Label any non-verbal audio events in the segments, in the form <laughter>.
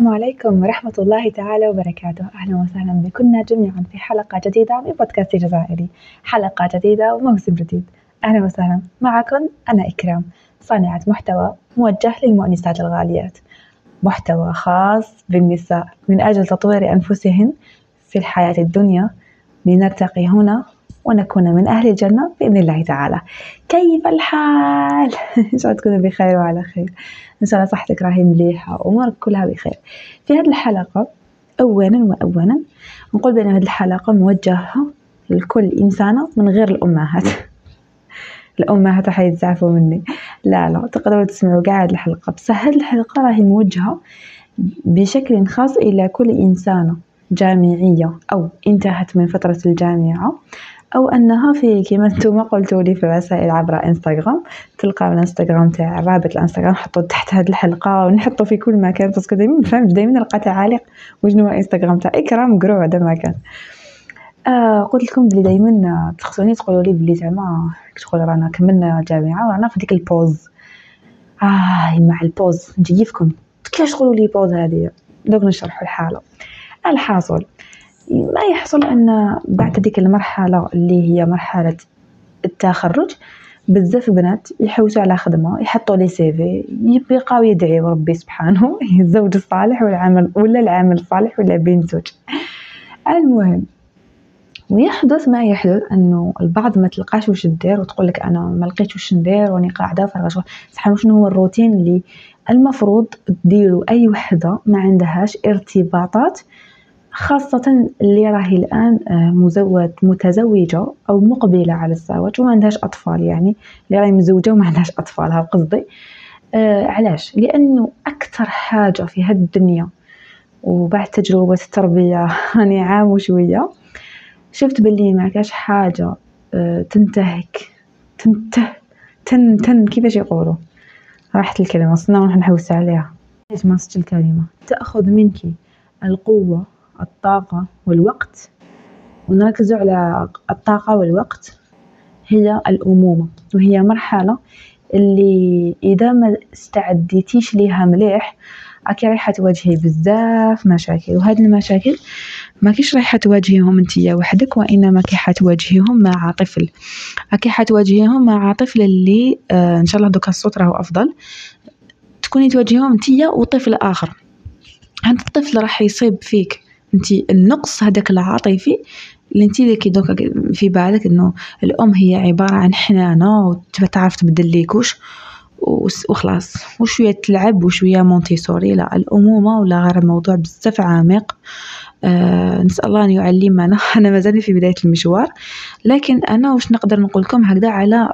السلام عليكم ورحمة الله تعالى وبركاته. أهلا وسهلا بكنا جميعا في حلقة جديدة من بودكاست جزائري. حلقة جديدة وموسم جديد. أهلا وسهلا. معكم أنا إكرام. صانعة محتوى موجه للمؤنسات الغاليات. محتوى خاص بالنساء. من أجل تطوير أنفسهن في الحياة الدنيا. لنرتقي هنا ونكون من أهل الجنة بإذن الله تعالى. كيف الحال؟ <laughs> إن شاء الله تكونوا بخير وعلى خير. إن شاء الله صحتك راهي مليحة وأمورك كلها بخير. في هذه الحلقة أولا وأولا نقول بأن هذه الحلقة موجهة لكل إنسانة من غير الأمهات. <laughs> الأمهات راح يتزعفوا مني. لا لا تقدروا تسمعوا قاعد هذه الحلقة. بس هذه الحلقة راهي موجهة بشكل خاص إلى كل إنسانة جامعية أو انتهت من فترة الجامعة. أو أنها في كما نتوما قلتوا لي في الرسائل عبر إنستغرام تلقاو الإنستغرام تاع رابط الإنستغرام نحطو تحت هاد الحلقة ونحطو في كل مكان parce que دايما فهمت؟ دايما نلقى تعاليق وشنو هو إنستغرام تاع إكرام قروع هذا مكان آه قلت لكم بلي دايما تخصوني تقولوا لي بلي زعما تقول رانا كملنا الجامعة ورانا في ديك ال pause. آه مع ال pause نجيفكم كيفاش تقولوا لي pause هذه؟ دوك نشرحوا الحالة. الحاصل. ما يحصل أن بعد ديك المرحلة اللي هي مرحلة التخرج بزاف بنات يحوسوا على خدمة يحطوا les CV يبقاو يدعيو ربي سبحانه <laughs> الزوج الصالح والعمل ولا العمل الصالح ولا بين زوج. المهم ويحدث ما يحدث أنه البعض ما تلقاش واش دير وتقول لك أنا ما لقيتش واش ندير راني قاعدة فارغه شغل صح شنو هو الروتين اللي المفروض ديرو أي وحدة ما عندهاش ارتباطات خاصة اللي راهي الآن آه، مزوج متزوجة أو مقبلة على الزواج وما عندهاش أطفال يعني. اللي راهي مزوجة وما عندهاش أطفال ها قصدي. آه علاش؟ لأنه أكثر حاجة في هاد الدنيا وبعد تجربة التربية <laughs> راني عام وشوية شفت باللي ما كاش حاجة آه تنتهك تنته تن تن كيفاش يقولوا؟ راحت الكلمة صرنا نروح نحوس عليها. ليش ما الكلمة؟ تأخذ منك القوة الطاقة والوقت. ونركز على الطاقة والوقت هي الأمومة وهي مرحلة اللي إذا ما استعديتيش ليها مليح راكي رايحة تواجهي بزاف مشاكل وهاد المشاكل ما كيش رايحة تواجهيهم انتيا وحدك وإنما كي حتواجهيهم مع طفل. راكي حتواجهيهم مع طفل اللي آه إن شاء الله دوكا الصوت راهو أفضل. تكوني تواجهيهم انتيا وطفل آخر. هاد الطفل راح يصيب فيك. انت النقص هذاك العاطفي اللي انت كي دوكا في بالك انه الأم هي عبارة عن حنانة وتبى تعرف تبدل ليكوش وخلاص. وشوية تلعب وشوية مونتيسوري. لا الأمومة ولا غير موضوع بزاف عميق. أه نسأل الله أن يعلمنا. <laughs> أنا مازالني في بداية المشوار. لكن أنا واش نقدر نقول لكم هكذا على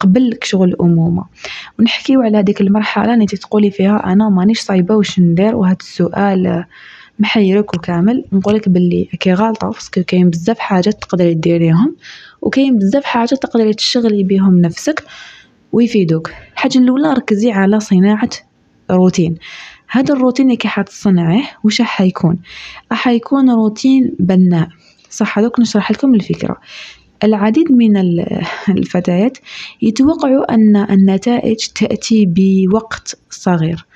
قبل شغل الأمومة. ونحكيو على هذيك المرحلة اللي تقولي فيها أنا مانيش صايبة واش ندير وهذا السؤال محيرك وكامل نقولك باللي راكي غالطة parce que كاين بزاف حاجات تقدري ديريهم وكاين بزاف حاجات تقدري تشغلي بهم نفسك ويفيدوك. الحاجة الأولى ركزي على صناعة روتين. هذا الروتين اللي كي حتصنعيه وش حيكون راح يكون روتين بناء. صح دوك نشرح لكم الفكرة. العديد من <laughs> الفتيات يتوقعوا أن النتائج تأتي بوقت صغير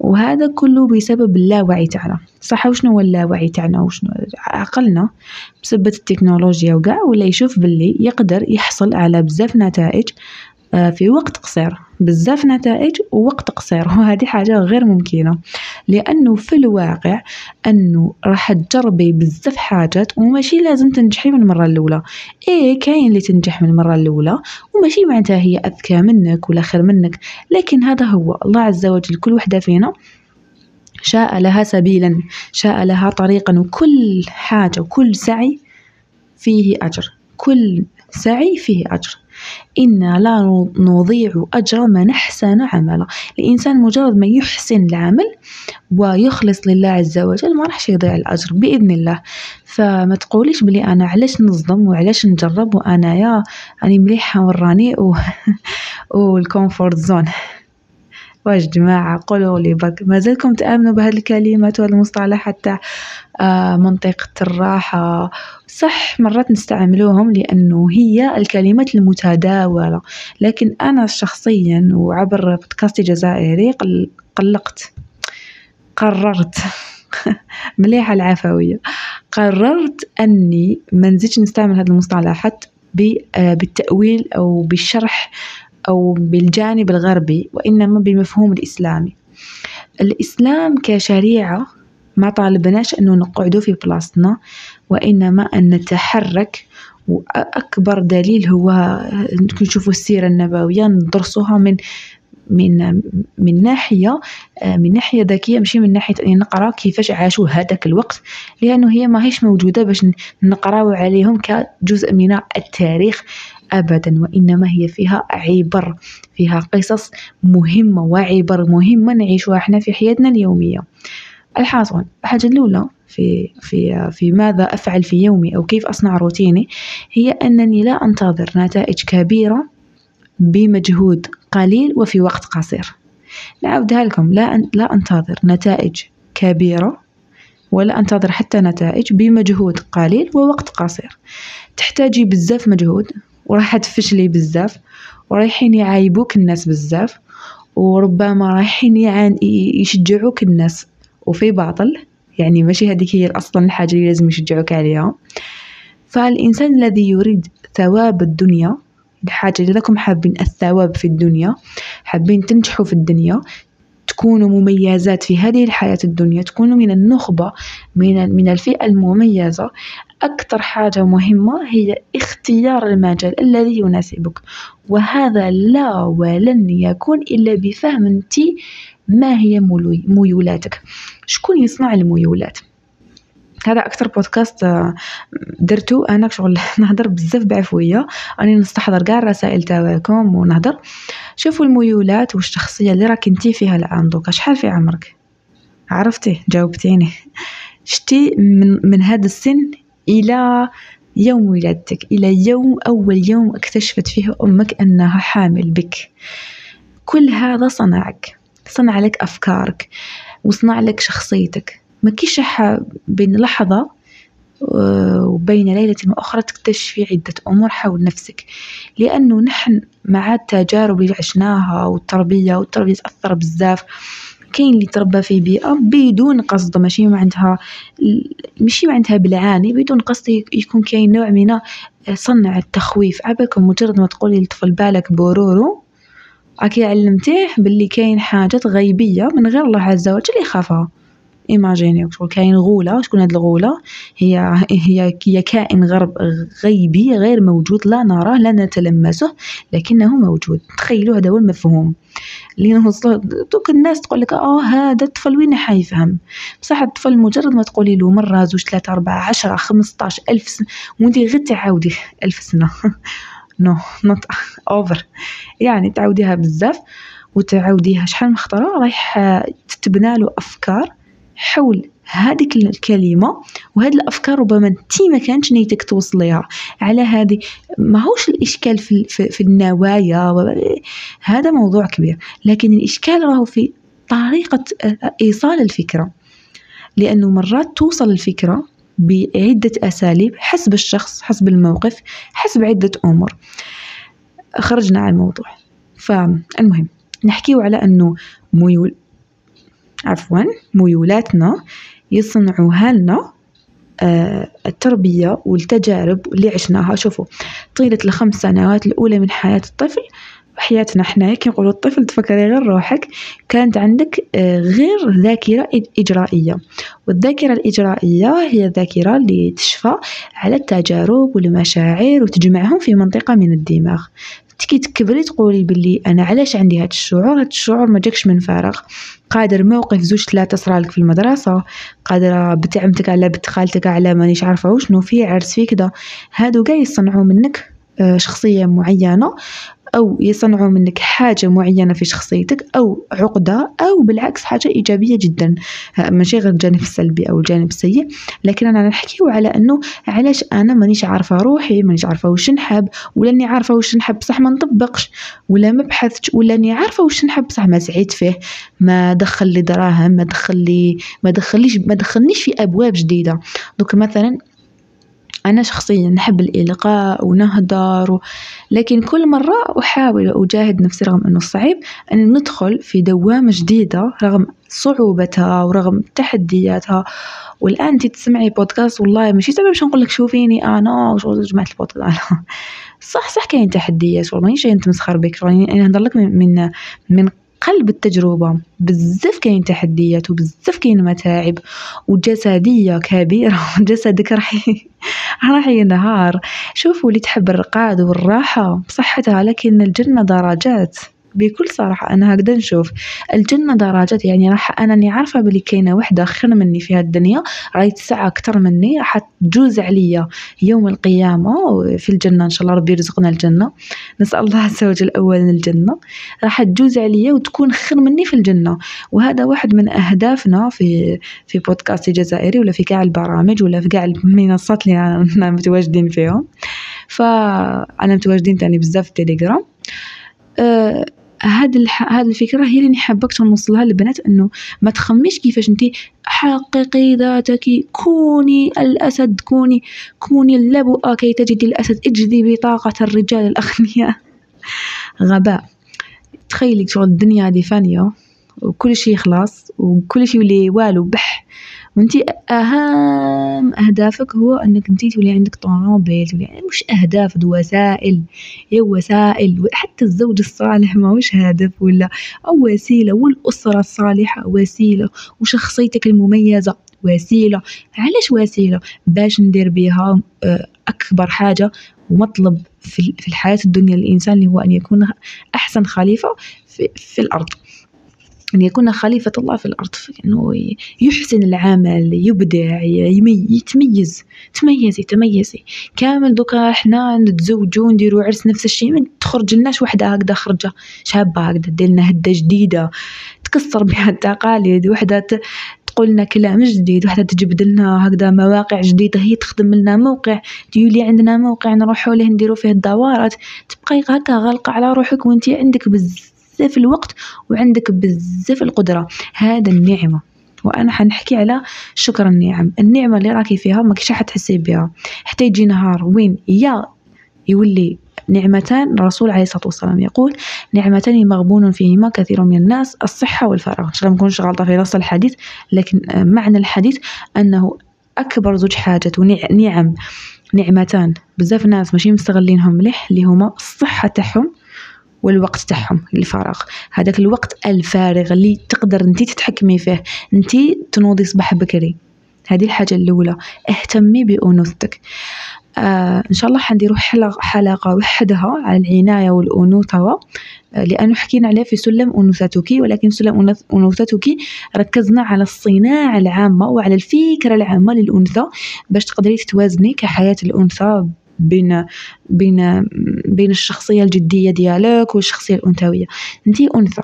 وهذا كله بسبب اللاوعي تاعنا. صح وشنو هو اللاوعي تاعنا؟ وشنو عقلنا بسبة التكنولوجيا وكاع ولا يشوف باللي يقدر يحصل على بزاف نتائج في وقت قصير. بزاف نتائج ووقت قصير. <laughs> وهذه حاجة غير ممكنة. لأنه في الواقع أنه راح تجربي بزاف حاجات وماشي لازم تنجحي من المرة الأولى. إيه كاين اللي تنجح من المرة الأولى وماشي معناتها هي أذكى منك ولا خير منك. لكن هذا هو. الله عز وجل كل وحدة فينا شاء لها سبيلا شاء لها طريقا وكل حاجة وكل سعي فيه أجر. كل سعي فيه أجر. إنا لا نضيع أجر من أحسن عملا. الإنسان مجرد ما يحسن العمل ويخلص لله عز وجل ما راحش يضيع الأجر بإذن الله. فما تقوليش بلي أنا علاش نصدم وعلاش نجرب وأنا يا راني مليحة وراني و... <laughs> وال comfort zone. واش جماعة قولوا لي برك مازالكم تآمنوا بهذه الكلمات والمصطلحات تاع آه منطقة الراحة. صح مرات نستعملوهم لأنه هي الكلمات المتداولة لكن أنا شخصيا وعبر بودكاست جزائري قلقت قررت <laughs> مليحة العفوية. قررت أني ما نزيدش نستعمل هذه المصطلحات آه، بالتأويل أو بالشرح أو بالجانب الغربي وإنما بالمفهوم الإسلامي. الإسلام كشريعة ما طالبناش أنه نقعدوا في بلاصتنا وإنما أن نتحرك. وأكبر دليل هو نشوفوا السيرة النبوية ندرسوها من من من ناحية من ناحية ذكية ماشي من ناحية أني نقرأ كيفاش عاشوا هذاك الوقت. لأنه هي ماهيش موجودة باش نقراو عليهم كجزء من التاريخ. أبدا وإنما هي فيها عبر فيها قصص مهمة وعبر مهمة نعيشها إحنا في حياتنا اليومية. الحاصل الحاجة الأولى في في في ماذا أفعل في يومي أو كيف أصنع روتيني هي أنني لا أنتظر نتائج كبيرة بمجهود قليل وفي وقت قصير. نعاودها لكم لا لا أنتظر نتائج كبيرة ولا أنتظر حتى نتائج بمجهود قليل ووقت قصير. تحتاجي بزاف مجهود وراح تفشلي بزاف ورايحين يعايبوك الناس بزاف وربما رايحين يشجعوك الناس. وفي باطل يعني ماشي هذيك هي أصلا الحاجة اللي لازم يشجعوك عليها. فالإنسان الذي يريد ثواب الدنيا الحاجة اللي لكم حابين الثواب في الدنيا حابين تنجحوا في الدنيا تكونوا مميزات في هذه الحياة الدنيا تكونوا من النخبة من من الفئة المميزة. أكثر حاجة مهمة هي اختيار المجال الذي يناسبك وهذا لا ولن يكون إلا بفهم أنت ما هي ميولاتك. شكون يصنع الميولات. هذا أكثر بودكاست آه، درتو أنا شغل <laughs> نهضر بزاف بعفوية. راني نستحضر كاع الرسائل تاعكم ونهضر. شوفوا الميولات والشخصية اللي راك انتي فيها الآن دوكا. شحال في عمرك؟ عرفتي؟ جاوبتيني. شتي من من هذا السن إلى يوم ولادتك إلى يوم أول يوم اكتشفت فيه أمك أنها حامل بك. كل هذا صنعك. صنع لك أفكارك. وصنع لك شخصيتك. ما كيش بين لحظة آه، وبين ليلة وأخرى تكتشفي عدة أمور حول نفسك. لأنه نحن مع التجارب اللي عشناها والتربية والتربية تأثر بزاف. كاين اللي تربى في بيئة بدون قصد ماشي ما عندها ماشي ما عندها بالعاني بدون قصد يكون كاين نوع من صنع التخويف. عباكم مجرد ما تقولي للطفل بالك بورورو راكي علمتيه باللي كاين حاجات غيبية من غير الله عز وجل يخافها. إيماجيني شغل كاين غولة شكون هاد الغولة؟ هي هي هي كائن غرب غيبي غير موجود لا نراه لا نتلمسه لكنه موجود. تخيلوا هذا هو المفهوم. اللي نوصلو دوك الناس تقول لك آه هذا الطفل وين حيفهم بصح الطفل مجرد ما تقولي له مرة زوج ثلاثة أربعة عشرة خمسطاش ألف سنة وانتي غير تعاودي ألف سنة. over and over يعني تعاوديها بزاف وتعاوديها. شحال من خطرة؟ رايح تتبنى له أفكار حول هذيك الكلمة وهذه الأفكار ربما أنت ما كانش نيتك توصليها. على هذه ماهوش الإشكال في, في, في النوايا هذا موضوع كبير. لكن الإشكال راهو في طريقة إيصال الفكرة. لأنه مرات توصل الفكرة بعدة أساليب حسب الشخص حسب الموقف حسب عدة أمور. خرجنا عن الموضوع. فالمهم نحكيو على أنه ميول عفوا ميولاتنا يصنعوها لنا آه التربية والتجارب اللي عشناها. شوفوا طيلة الخمس سنوات الأولى من حياة الطفل حياتنا حنايا كي نقولوا الطفل تفكري غير روحك كانت عندك آه غير ذاكرة إجرائية. والذاكرة الإجرائية هي الذاكرة اللي تشفى على التجارب والمشاعر وتجمعهم في منطقة من الدماغ. كي تكبري تقولي بلي أنا علاش عندي هاد الشعور؟ هاد الشعور ما جاكش من فراغ قادر موقف زوج ثلاثة صرالك في المدرسة قادرة بتعمتك على بنت خالتك على مانيش عارفة وشنو في عرس في كذا هادو قاع يصنعوا منك آه، شخصية معينة. أو يصنعوا منك حاجة معينة في شخصيتك أو عقدة أو بالعكس حاجة إيجابية جدا ماشي غير الجانب السلبي أو الجانب السيء. لكن أنا نحكيو على أنه علاش أنا مانيش عارفة روحي مانيش عارفة واش نحب ولا اني عارفة واش نحب بصح ما نطبقش ولا ما بحثتش ولا اني عارفة واش نحب بصح ما سعيت فيه ما دخل لي دراهم ما دخل لي ما دخليش ما دخلنيش في أبواب جديدة. دوك مثلا أنا شخصيًا نحب الإلقاء ونهدر و لكن كل مرة أحاول أجاهد نفسي رغم إنه صعيب أن ندخل في دوامة جديدة رغم صعوبتها ورغم تحدياتها. والآن انتي تسمعي بودكاست والله ماشي زعما باش نقول لك شوفيني أنا وشغل جمعت البودكاست. <laughs> صح صح كاين تحديات شغل مانيش جاية نتمسخر بك راني نهضر لك من من قلب التجربة بزاف كاين تحديات وبزاف كاين متاعب وجسدية كبيرة <laughs> جسدك راح <laughs> راح ينهار. شوفوا اللي تحب الرقاد والراحة بصحتها لكن الجنة درجات. بكل صراحة أنا هكذا نشوف. الجنة درجات يعني راح أنا اني عارفة بلي كاينة وحدة خير مني في هالدنيا راهي تسعى أكتر مني راح تجوز عليا يوم القيامة في الجنة. إن شاء الله ربي يرزقنا الجنة. نسأل الله عز وجل أولا الجنة. راح تجوز عليا وتكون خير مني في الجنة. وهذا واحد من أهدافنا في في بودكاست جزائري ولا في كاع البرامج ولا في كاع المنصات اللي أنا متواجدين فيهم. فأنا متواجدين تاني بزاف في تيليجرام أه هاد الح... هاد الفكرة هي اللي حابك نوصلها للبنات إنه ما تخميش كيفاش انت حققي ذاتك كوني الأسد كوني كوني اللبؤة كي تجدي الأسد اجذبي طاقة الرجال الأغنياء. <laughs> غباء. تخيلي شغل الدنيا هذه فانية وكل شيء يخلص وكل شيء يولي والو بح. وانتي أهم أهدافك هو أنك انتي تولي عندك طوموبيل تولي مش أهداف دو وسائل. هي وسائل حتى الزوج الصالح ماهوش هدف ولا أو وسيلة والأسرة الصالحة وسيلة وشخصيتك المميزة وسيلة. علاش وسيلة؟ باش ندير بها آه، أكبر حاجة ومطلب في الحياة الدنيا للإنسان اللي هو أن يكون أحسن خليفة في, في الأرض. أن يكون خليفة الله في الأرض أنه يحسن العمل يبدع يتميز. تميزي تميزي. كامل دوكا حنا نتزوجو نديرو عرس نفس الشيء من تخرج لناش وحدة هكذا خرجة شابة هكذا دير لنا هدة جديدة. تكسر بها <laughs> التقاليد وحدة تقول لنا كلام جديد وحدة تجبد لنا هكذا مواقع جديدة هي تخدم لنا موقع. تيولي عندنا موقع نروحو ليه نديرو فيه الدورات تبقاي هكا غالقة على روحك وانتي عندك بزاف بزاف الوقت وعندك بزاف القدرة. هذا النعمة. وأنا حنحكي على شكر النعم. النعمة اللي راكي فيها ما كيش حتحسي بها. حتى يجي نهار وين يا يولي نعمتان الرسول عليه الصلاة والسلام يقول نعمتان مغبون فيهما كثير من الناس الصحة والفراغ. ان ما نكونش غلطة في نص الحديث لكن معنى الحديث أنه أكبر زوج حاجات ونعم نعمتان. بزاف ناس ماشي مستغلينهم مليح اللي هما الصحة تاعهم والوقت تاعهم الفراغ. هذاك الوقت الفارغ اللي تقدر انت تتحكمي فيه. انت تنوضي صباح بكري. هذه الحاجة الأولى. اهتمي بأنوثتك. آه إن شاء الله حنديرو حلقة وحدها على العناية والأنوثة. آه لأنه حكينا عليه في سلم أنوثتك. ولكن سلم أنوثتك ركزنا على الصناعة العامة وعلى الفكرة العامة للأنثى باش تقدري تتوازني كحياة الأنثى بين بين بين الشخصية الجدية ديالك والشخصية الأنثوية. انت أنثى.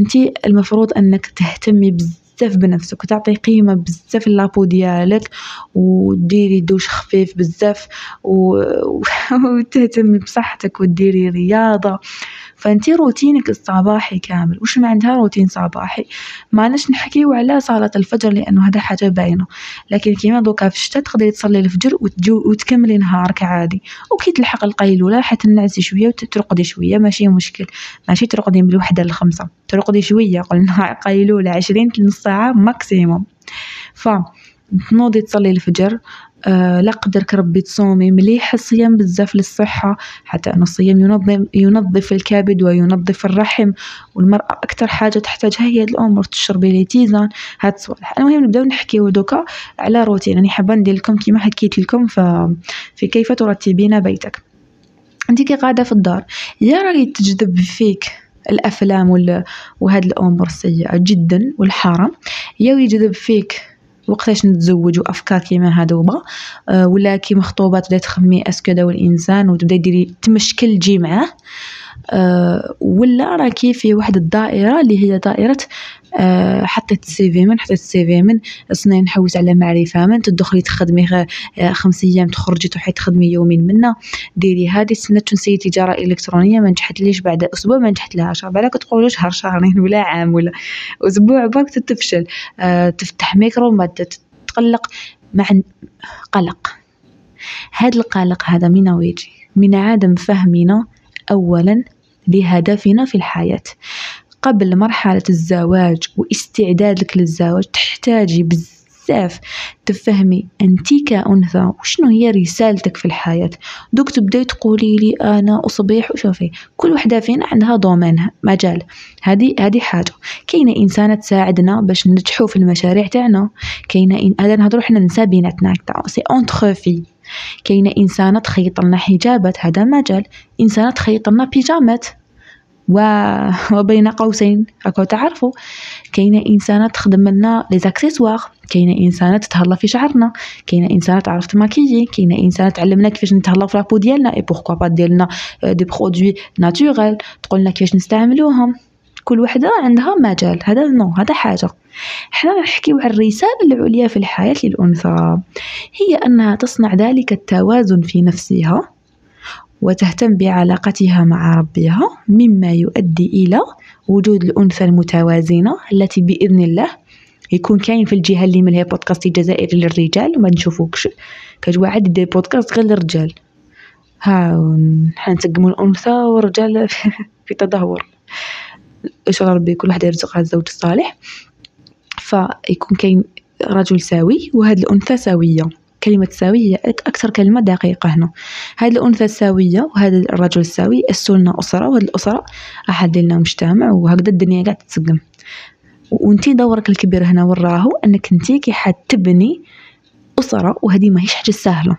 انت المفروض أنك تهتمي بزاف بنفسك وتعطي قيمة بزاف لابو ديالك وديري دوش خفيف بزاف <laughs> وتهتمي بصحتك وديري رياضة. فانتي روتينك الصباحي كامل. وش عندها روتين صباحي؟ ماناش نحكيو على صلاة الفجر لأنه هذا حاجة باينة. لكن كيما دوكا في الشتا تقدري تصلي الفجر وتكملي نهارك عادي. وكي تلحق القيلولة حتنعسي شوية وترقدي شوية ماشي مشكل. ماشي ترقدي من الوحدة للخمسة. ترقدي شوية قلنا <laughs> قيلولة عشرين نص ساعة maximum ف تنوضي تصلي الفجر. آه لا قدرك ربي تصومي مليح الصيام بزاف للصحة حتى أن الصيام ينظم ينظف الكبد وينظف الرحم والمرأة أكثر حاجة تحتاجها هي الأمور تشربي لي تيزان هاد الصوالح المهم نبداو نحكيو دوكا على روتين. راني حابة ندير لكم كيما حكيت لكم في كيف ترتبين بيتك. انت كي قاعدة في الدار. يا راهي تجذب فيك الأفلام وهاد الأمور السيئة جدا والحرام يا يجذب فيك وقتاش نتزوج وافكار كيما هادوما أه ولا كي مخطوبه تبدا تخمي أسكو داو الإنسان وتبدا ديري تمشكل تجي معاه ولا راكي في واحد الدائرة اللي هي دائرة أه حطيت السيفي من حطيت السيفي من. صني نحوس على معرفة من تدخلي تخدمي آه، خمس أيام تخرجي تروحي تخدمي يومين منا. ديري هذه سنة تنسي تجارة إلكترونية ما نجحت ليش بعد أسبوع ما نجحت لهاش بالك تقولوا شهر شهرين ولا عام ولا أسبوع برك تتفشل. تفتح ميكرو ما تتقلق مع قلق. هذا القلق هذا من ويجي من عدم فهمنا أولا لهدفنا في الحياة. قبل مرحلة الزواج واستعدادك للزواج تحتاجي بزاف تفهمي أنت كأنثى وشنو هي رسالتك في الحياة. دوك تبداي تقولي لي أنا أصبح وشوفي كل وحدة فينا عندها دومينها مجال. هذه هذه حاجة. كاينة إنسانة تساعدنا باش ننجحو في المشاريع تاعنا؟ كاينة إن... هذا نهضرو حنا نسا بيناتنا c'est entre filles كاينة إنسانة تخيط لنا حجابات هذا مجال. إنسانة تخيط لنا بيجامات. و... <laughs> وبين قوسين راكو تعرفوا كاينة إنسانة تخدم لنا les accessoires. كاينة إنسانة تتهلا في شعرنا. كاينة إنسانة تعرف ت maquiller. كاينة إنسانة تعلمنا كيفاش نتهلاو في la peau ديالنا. et pourquoi pas دير لنا des produits naturels تقول لنا كيفاش نستعملوهم. كل وحدة عندها مجال. هذا non هذا حاجة. حنا نحكيو على الرسالة العليا في الحياة للانثى هي انها تصنع ذلك التوازن في نفسها وتهتم بعلاقتها مع ربها مما يؤدي إلى وجود الأنثى المتوازنة التي بإذن الله يكون كاين في الجهة اللي من هي بودكاست الجزائري للرجال وما نشوفوكش كجوا عاد يدير بودكاست غير للرجال. ها حنتقموا الأنثى والرجال <laughs> في تدهور. إن شاء الله ربي كل واحد يرزقها الزوج الصالح. فيكون كاين رجل سوي وهاد الأنثى سوية. كلمة سوي هي أكثر كلمة دقيقة هنا. هذه الأنثى السوية وهذا الرجل السوي أسسوا أسرة وهذه الأسرة راح لنا مجتمع وهكذا الدنيا قاعدة تتسقم. وانتي دورك الكبير هنا وراهو أنك انتي كي حتبني أسرة وهذه ماهيش حاجة سهلة.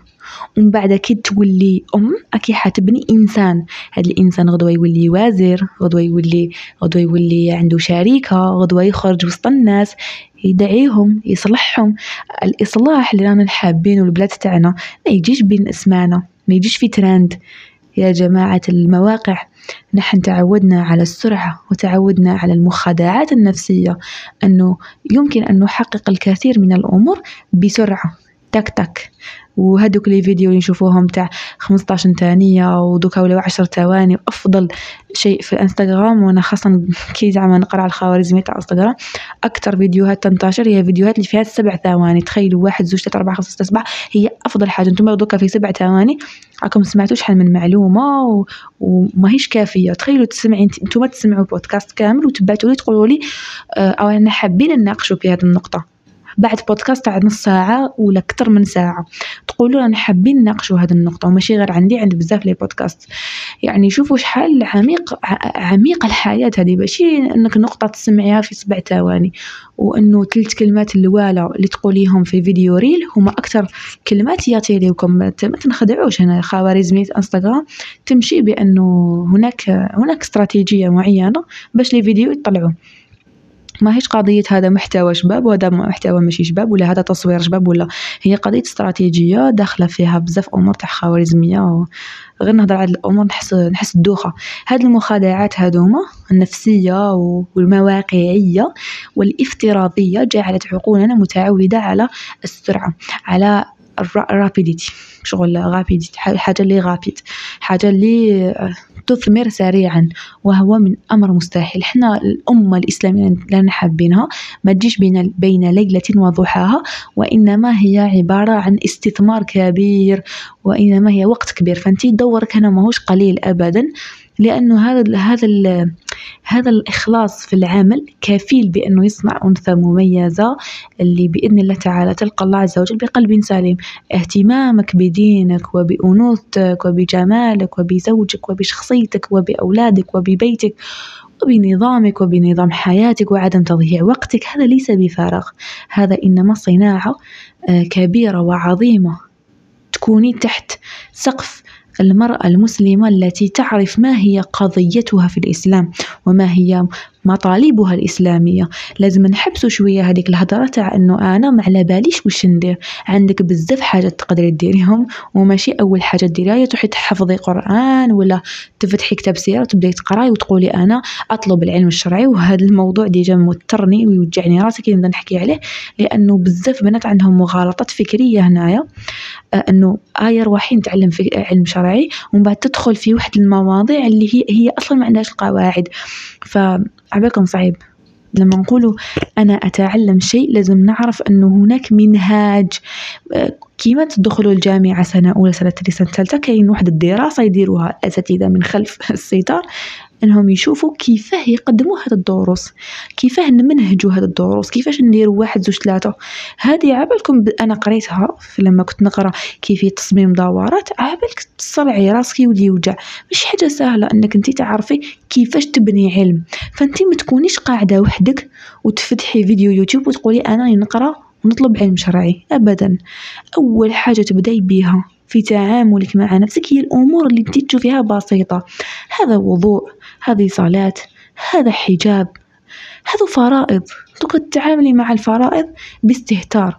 ومن بعد كي تولي أم أكي حتبني إنسان. هذا الإنسان غدوة يولي وازر غدوة يولي غدوة يولي عنده شريكة غدوة يخرج وسط الناس يدعيهم يصلحهم. الإصلاح اللي رانا حابينه البلاد تاعنا ما يجيش بين أسمانا ما يجيش في ترند. يا جماعة المواقع نحن تعودنا على السرعة وتعودنا على المخادعات النفسية أنه يمكن أن نحقق الكثير من الأمور بسرعة. تك تك. وهذوك لي فيديو اللي نشوفوهم تاع 15 ثانية ودوكا ولاو 10 ثواني وأفضل شيء في الانستغرام وأنا خاصة كي زعما نقرأ على الخوارزمية تاع إنستغرام أكثر فيديوهات تنتشر هي فيديوهات اللي فيها سبع ثواني. تخيلوا واحد زوج ثلاثة أربعة خمسة ستة سبعة هي أفضل حاجة. نتوما دوكا في سبع ثواني راكم سمعتوا شحال من معلومة و... وماهيش كافية. تخيلوا تسمعي نتوما تسمعوا بودكاست كامل وتبعتوا لي تقولوا لي آه، أو أنا حابين نناقشوا في هذه النقطة. بعد بودكاست تاع نص ساعة ولا أكثر من ساعة. تقولوا أنا حابين نناقشوا هذه النقطة وماشي غير عندي عند بزاف لي بودكاست. يعني شوفوا شحال عميق عميقة الحياة هذه ماشي أنك نقطة تسمعيها في سبع ثواني. وأنه ثلاث كلمات الوالة اللي تقوليهم في فيديو ريل هما أكثر كلمات يطيريكم ما تنخدعوش هنا خوارزمية إنستغرام. تمشي بأنه هناك هناك استراتيجية معينة باش لي فيديو يطلعوا. ماهيش قضية هذا محتوى شباب وهذا محتوى ماشي شباب ولا هذا تصوير شباب ولا. هي قضية استراتيجية داخلة فيها بزاف أمور تاع خوارزمية غير نهضر على الأمور نحس نحس الدوخة. هاد المخادعات هادوما النفسية والمواقعية والافتراضية جعلت عقولنا متعودة على السرعة على الرابيديتي شغل رابيديتي حاجة اللي غابيد حاجة اللي تثمر سريعا وهو من أمر مستحيل. حنا الأمة الإسلامية اللي حابينها ما تجيش بين بين ليلة وضحاها وإنما هي عبارة عن استثمار كبير وإنما هي وقت كبير. فأنت دورك هنا ماهوش قليل أبدا. لأنه هذا هذا هذا الإخلاص في العمل كفيل بأنه يصنع أنثى مميزة اللي بإذن الله تعالى تلقى الله عز وجل بقلب سليم. اهتمامك بدينك وبأنوثتك وبجمالك وبزوجك وبشخصيتك وبأولادك وببيتك وبنظامك وبنظام حياتك وعدم تضييع وقتك هذا ليس بفارغ. هذا إنما صناعة آه، كبيرة وعظيمة تكوني تحت سقف المرأة المسلمة التي تعرف ما هي قضيتها في الإسلام وما هي مطالبها الإسلامية. لازم نحبسوا شوية هذيك الهضرة تاع إنه أنا ما على باليش واش ندير. عندك بزاف حاجات تقدري ديريهم وماشي أول حاجة ديريها تروحي تحفظي قرآن ولا تفتحي كتاب سيرة وتبداي تقراي وتقولي أنا أطلب العلم الشرعي وهذا الموضوع ديجا موترني ويوجعني راسي كي نبدأ نحكي عليه. لأنه بزاف بنات عندهم مغالطات فكرية هنايا آه، أنه آية روحي نتعلم في علم شرعي ومن بعد تدخل في واحد المواضيع اللي هي هي أصلا ما عندهاش القواعد. ف عبالكم صعيب. لما نقولوا أنا أتعلم شيء لازم نعرف أنه هناك منهاج. كيما تدخلوا الجامعة سنة أولى سنة ثانية سنة ثالثة كاين واحد الدراسة يديروها الأساتذة من خلف <laughs> الستار إنهم يشوفوا كيفاه يقدموا هاد الدروس كيفاه نمنهجوا هاد الدروس كيفاش نديروا واحد زوج ثلاثة. هذه عبالكم أنا قريتها لما كنت نقرأ كيفية تصميم دورات عبالك تصرعي راسك يولي يوجع. مش حاجة سهلة إنك انت تعرفي كيفاش تبني علم. فانت ما تكونيش قاعدة وحدك وتفتحي فيديو يوتيوب وتقولي أنا نقرأ ونطلب علم شرعي. ابدا. أول حاجة تبدأي بيها في تعاملك مع نفسك هي الأمور اللي تشوفيها بسيطة. هذا وضوء. هذه صلاة هذا حجاب. هذا فرائض. دوك تتعاملي مع الفرائض باستهتار.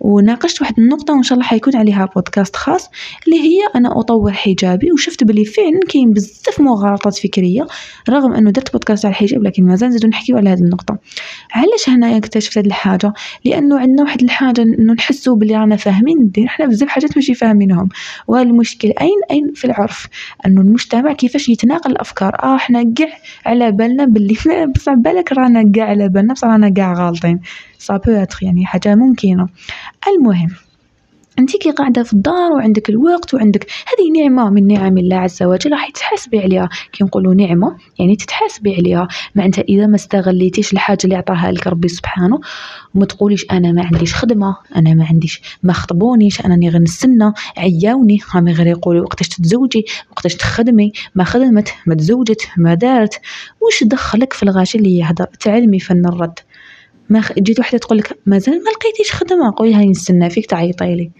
وناقشت واحد النقطة وإن شاء الله حيكون عليها بودكاست خاص اللي هي أنا أطور حجابي وشفت بلي فعلا كاين بزاف مغالطات فكرية رغم أنه درت بودكاست على الحجاب لكن مازال نزيدو نحكيو على هذه النقطة. علاش هنايا اكتشفت هذه الحاجة؟ لأنه عندنا واحد الحاجة أنه نحسو بلي رانا فاهمين الدين حنا بزاف حاجات ماشي فاهمينهم. والمشكل أين؟ أين؟ في العرف. أنه المجتمع كيفاش يتناقل الأفكار؟ آه حنا كاع على بالنا بلي <laughs> بصح بالك رانا كاع على بالنا بصح رانا كاع غالطين. سا يعني حاجة ممكنة. المهم انت كي قاعدة في الدار وعندك الوقت وعندك هذه نعمة من نعم الله عز وجل راح تحاسبي عليها كي نقولوا نعمة يعني تتحاسبي عليها معناتها إذا ما استغليتيش الحاجة اللي عطاها لك ربي سبحانه وما تقوليش أنا ما عنديش خدمة أنا ما عنديش ما خطبونيش أنا غير نستنى عياوني هما غير يقولوا وقتاش تتزوجي وقتاش تخدمي ما خدمت ما تزوجت ما دارت. واش دخلك في الغاشي اللي يهدر تعلمي فن الرد. ما جيت وحدة تقول لك مازال ما لقيتيش خدمة؟ قولي هاني نستنى فيك تعيطي لي.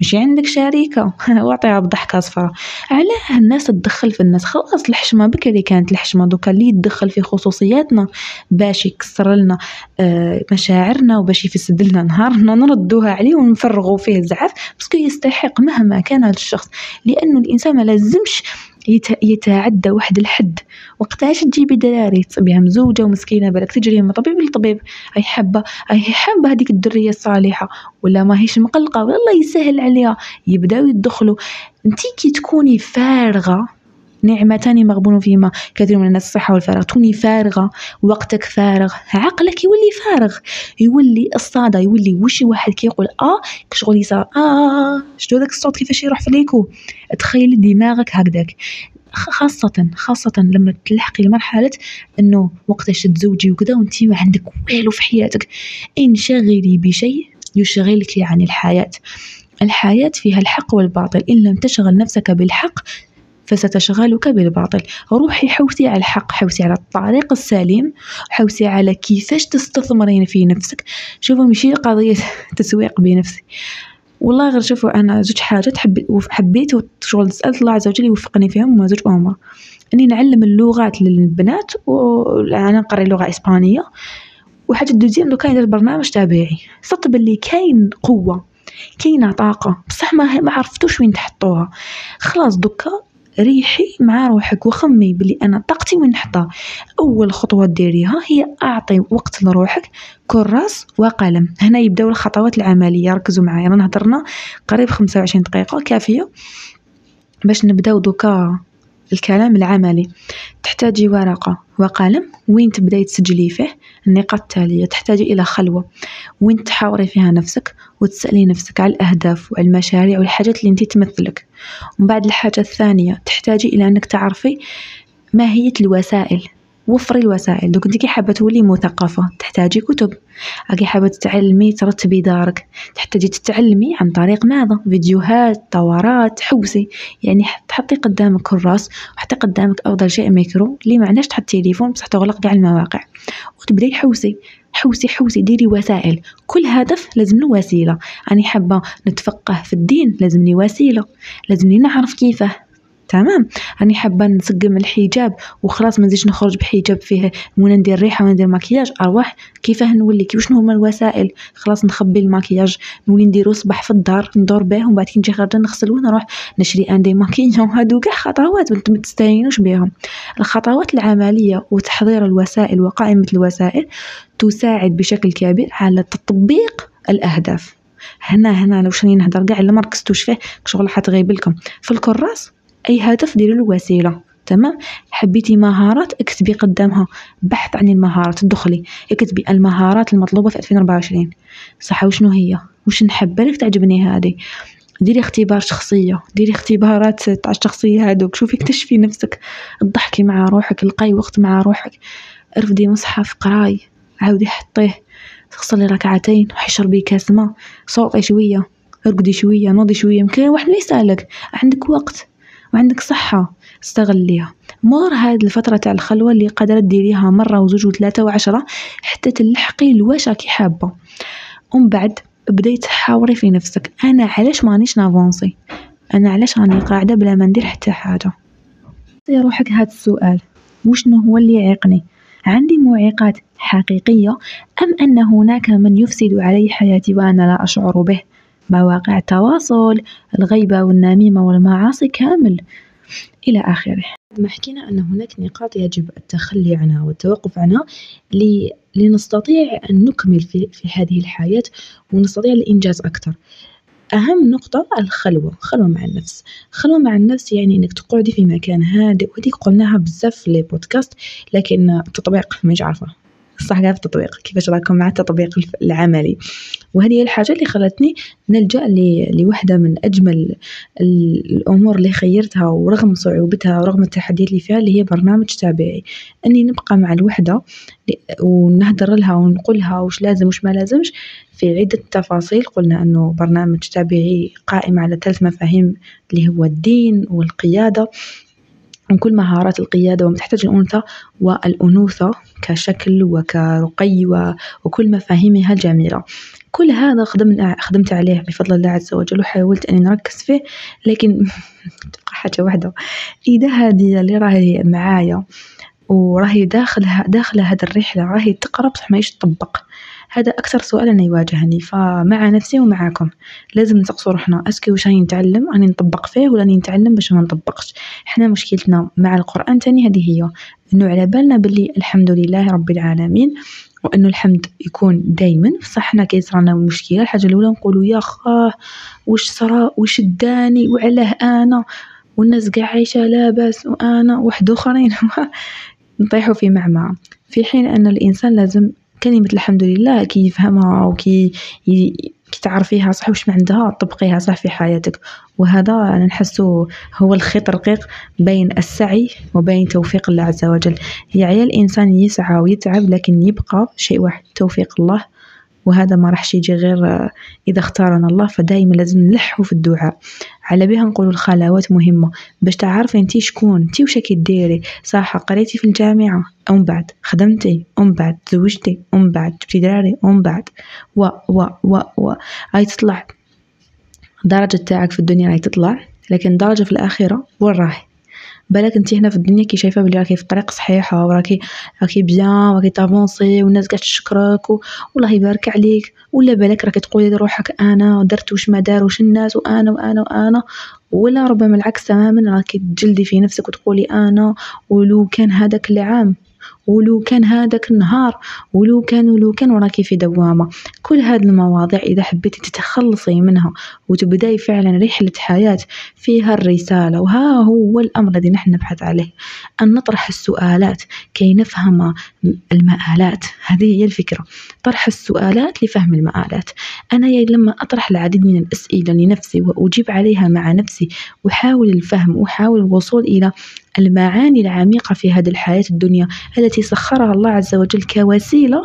ماشي عندك شريكة. <laughs> واعطيها بضحكه صفرا علاه الناس تدخل في الناس. خلاص الحشمة بكري كانت الحشمة دوكا اللي يتدخل في خصوصياتنا. باش يكسر لنا آه مشاعرنا وباش يفسد لنا نهارنا. نردوها عليه ونفرغوا فيه الزعف. parce que يستحق مهما كان هذا الشخص. لأنه الإنسان ما لازمش يتعدى واحد الحد. وقتاش تجيبي دراري تصبيها مزوجة ومسكينة بالك تجري من طبيب لطبيب. هاي حابة هاي حابة هذيك الدرية الصالحة. ولا ما هيش مقلقة والله يسهل عليها. يبداو يدخلوا. أنتي كي تكوني فارغة نعمتان مغبون فيهما. كثير من الناس الصحة والفراغ. تكوني فارغة. وقتك فارغ. عقلك يولي فارغ. يولي الصادة يولي وش واحد كيقول آه كشغل يصير آه شتو داك الصوت كيفاش يروح في ليكو تخيلي دماغك هكذاك. خاصة خاصة لما تلحقي لمرحلة إنه وقتاش تزوجي وكذا وانت ما عندك والو في حياتك. انشغلي بشيء يشغلك عن الحياة. الحياة فيها الحق والباطل. إن لم تشغل نفسك بالحق فستشغلك بالباطل. روحي حوسي على الحق حوسي على الطريق السليم حوسي على كيفاش تستثمرين في نفسك. شوفوا ماشي قضية <laughs> تسويق بنفسي. والله غير شوفوا أنا زوج حاجات حبيت وشغل سألت الله عز وجل يوفقني فيهم هما زوج امور أني نعلم اللغات للبنات وأنا نقري لغة إسبانية. وحاجة دوزيام دوكا ندير برنامج تابعي. صدت باللي كاين قوة كاينة طاقة. بصح ما عرفتوش وين تحطوها. خلاص دوكا ريحي مع روحك وخمي بلي أنا طاقتي وين نحطها أول خطوة ديريها هي أعطي وقت لروحك. كراس وقلم. هنا يبداو الخطوات العملية. ركزوا معايا. رانا هضرنا قريب 25 دقيقة. كافية. باش نبداو دوكا الكلام العملي. تحتاجي ورقة وقلم. وين تبداي تسجلي فيه؟ النقاط التالية. تحتاجي إلى خلوة. وين تحاوري فيها نفسك وتسألي نفسك على الأهداف والمشاريع والحاجات اللي أنت تمثلك. ومن بعد الحاجة الثانية تحتاجي إلى أنك تعرفي ماهية الوسائل وفري الوسائل. دوك انت كي حابة تولي مثقفة تحتاجي كتب. كي حابة تتعلمي ترتبي دارك. تحتاجي تتعلمي عن طريق ماذا؟ فيديوهات دورات حوسي يعني تحطي قدامك كراس وحطي قدامك أفضل شيء ميكرو. اللي معناش تحط تليفون بصح تغلق كاع المواقع. وتبدأي حوسي. حوسي حوسي. ديري وسائل. كل هدف لازم وسيلة. راني حابة نتفقه في الدين لازمني وسيلة. لازمني نعرف كيفه. تمام؟ راني حابة نسقم الحجاب وخلاص ما نزيدش نخرج بحجاب فيه. وين ندير ريحة وين ندير مكياج أرواح كيفاه نولي؟ كيفاش هما الوسائل؟ خلاص نخبي المكياج نولي نديرو صباح في الدار ندور به ومن بعد كي نجي خارجة نغسل ونروح نشري ان دي ماكياج. <laughs> هادو كاع خطوات ما تستهينوش بهم الخطوات العملية وتحضير الوسائل وقائمة الوسائل تساعد بشكل كبير على تطبيق الأهداف. هنا هنا لو شني نهضر كاع إلا ما ركزتوش فيه شغل حتغيب لكم. في الكراس أي هدف ديروا له وسيله تمام؟ حبيتي مهارات اكتبي قدامها بحث عن المهارات ادخلي اكتبي المهارات المطلوبة في 2024 صح وشنو هي؟ وش نحب بالك تعجبني هذه. ديري اختبار شخصية ديري اختبارات تاع الشخصية هادوك. شوفي اكتشفي نفسك اضحكي مع روحك لقاي وقت مع روحك. ارفدي مصحف قراي عاودي حطيه تصلي ركعتين وحشربي كاس ماء صوتي شوية ارقدي شوية نوضي شوية يمكن واحد ما يسألك. عندك وقت. وعندك صحة استغليها مور هاد الفترة تاع الخلوة اللي قادرة ديريها مرة وزوج وثلاثة وعشرة حتى تلحقي لواش راكي حابة. ومن بعد بديت تحاوري في نفسك. أنا علاش مانيش ن avancer؟ أنا علاش راني قاعدة بلا ما ندير حتى حاجة؟ سي روحك هاد السؤال. وشنو هو اللي يعيقني؟ عندي معيقات حقيقية أم أن هناك من يفسد علي حياتي وأنا لا أشعر به؟ مواقع التواصل الغيبة والنميمة والمعاصي كامل. إلى آخره. ما حكينا أن هناك نقاط يجب التخلي عنها والتوقف عنها لنستطيع أن نكمل في, في هذه الحياة ونستطيع الإنجاز أكثر. أهم نقطة الخلوة خلوة مع النفس. خلوة مع النفس يعني إنك تقعدي في مكان هادئ وهذيك قلناها بزاف في لي بودكاست لكن التطبيق مانيش عارفة صح في التطبيق. كيفاش راكم مع التطبيق العملي؟ وهذه هي الحاجة اللي خلتني نلجأ لوحدة من أجمل الأمور اللي خيرتها ورغم صعوبتها ورغم التحديات اللي فيها اللي هي برنامج تابعي. أني نبقى مع الوحدة ونهدر لها ونقولها وش لازم وش ما لازمش. في عدة تفاصيل قلنا أنه برنامج تابعي قائم على ثلاث مفاهيم اللي هو الدين والقيادة. وكل مهارات القيادة وما تحتاج الأنثى والأنوثة كشكل وكرقي وكل مفاهيمها الجميلة كل هذا خدمت خدمت عليه بفضل الله عز وجل وحاولت أني نركز فيه لكن <laughs> تبقى حاجة واحدة. إذا هذه اللي راهي معايا وراهي داخلها داخلة هذه الرحلة راهي تقرب بصح ماهيش تطبق. هذا أكثر سؤال أنا يواجهني فمع نفسي ومعاكم. لازم نسقسو روحنا. اسكو واش راني نتعلم؟ راني نطبق فيه ولا راني نتعلم باش ما نطبقش. حنا مشكلتنا مع القرآن تاني هذه هي إنه على بالنا باللي الحمد لله رب العالمين وإنه الحمد يكون دائما بصح حنا كيصرانا مشكلة. الحاجة الأولى نقولوا يا خاه واش صرا واش داني وعلاه أنا والناس قاع عايشة لاباس وأنا واحد آخرين. <laughs> نطيحوا في معمعة في حين أن الإنسان لازم كلمة الحمد لله كي يفهمها وكي كي تعرفيها صح واش عندها طبقيها صح في حياتك. وهذا أنا نحسه هو الخيط الرقيق بين السعي وبين توفيق الله عز وجل. يعني الإنسان يسعى ويتعب لكن يبقى شيء واحد توفيق الله. وهذا ما راحش يجي غير آه، إذا اختارنا الله فدايما لازم نلحوا في الدعاء. على بها نقولوا الخلاوات مهمة. باش تعرفي أنتي شكون أنتي واش راكي ديري. صح قريتي في الجامعة ومن بعد. خدمتي ومن بعد. تزوجتي ومن بعد. جبتي دراري ومن بعد. و و و و. هاي تطلع. الدرجة تاعك في الدنيا راهي تطلع لكن درجة في الآخرة وين راهي؟ بالك انت هنا في الدنيا كي شايفة بلي راكي في الطريق صحيحه وراكي راكي bien وراكي ت avancer والناس قاعدة تشكرك والله يبارك عليك. ولا بالك راكي تقولي لروحك أنا درت واش ما داروش الناس وأنا وأنا وأنا. ولا ربما العكس تماما راكي تجلدي في نفسك وتقولي أنا ولو كان هذاك العام ولو كان هذاك النهار ولو كان ولو كان وراكي في دوامة. كل هذه المواضيع إذا حبيتي تتخلصي منها وتبداي فعلا رحلة حياة فيها الرسالة وها هو الأمر الذي نحن نبحث عليه. أن نطرح السؤالات كي نفهم المآلات. هذه هي الفكرة. طرح السؤالات لفهم المآلات. أنا لما أطرح العديد من الأسئلة لنفسي وأجيب عليها مع نفسي أحاول الفهم أحاول الوصول إلى المعاني العميقة في هذه الحياة الدنيا التي سخرها الله عز وجل كوسيلة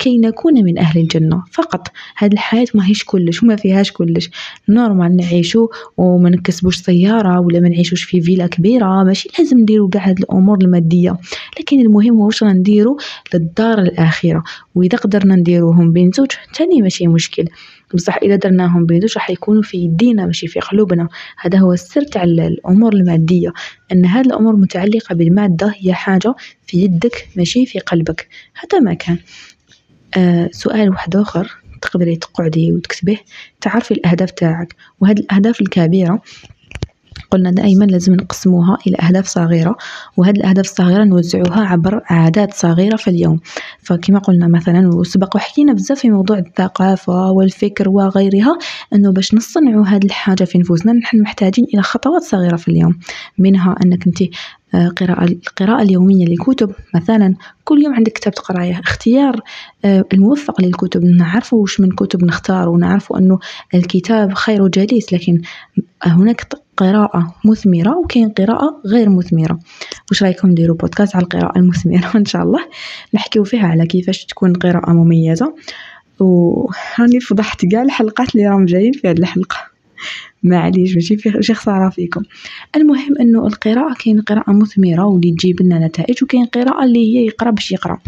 كي نكون من أهل الجنة. فقط هذه الحياة ما هيش كلش وما فيهاش كلش. normal نعيشو وما نكسبوش سيارة ولا ما نعيشوش في فيلا كبيرة. ماشي لازم نديرو قاع هاد الأمور المادية. لكن المهم هو واش نديرو للدار الآخرة. وإذا قدرنا نديروهم بين زوج تاني ماشي مشكل. بصح إذا درناهم بين زوج راح يكونوا في يدينا ماشي في قلوبنا. هذا هو السر تاع الأمور المادية. أن هذه الأمور متعلقة بالمادة هي حاجة في يدك ماشي في قلبك. هذا ما كان. آه سؤال واحد آخر تقدري تقعدي وتكتبيه. تعرفي الأهداف تاعك. وهذه الأهداف الكبيرة قلنا دائما لازم نقسموها إلى أهداف صغيرة وهذه الأهداف الصغيرة نوزعوها عبر عادات صغيرة في اليوم. فكما قلنا مثلا وسبق وحكينا بزاف في موضوع الثقافة والفكر وغيرها أنه باش نصنعوا هذه الحاجة في نفوسنا نحن محتاجين إلى خطوات صغيرة في اليوم. منها أنك أنت آه، قراءة القراءة اليومية لكتب مثلا كل يوم عندك كتاب تقرأيه اختيار آه، الموفق للكتب. نعرفوا وش من كتب نختار ونعرفوا أنه الكتاب خير جليس لكن هناك قراءة مثمرة وكاين قراءة غير مثمرة. واش رايكم نديرو بودكاست على القراءة المثمرة؟ <laughs> إن شاء الله نحكيو فيها على كيفاش تكون قراءة مميزة. وراني فضحت قاع الحلقات اللي راهم جايين في هذه الحلقة. معليش ماشي؟ شي خسارة فيكم. المهم أنه القراءة كاين قراءة مثمرة واللي تجيب لنا نتائج وكاين قراءة اللي هي يقرأ باش يقرأ.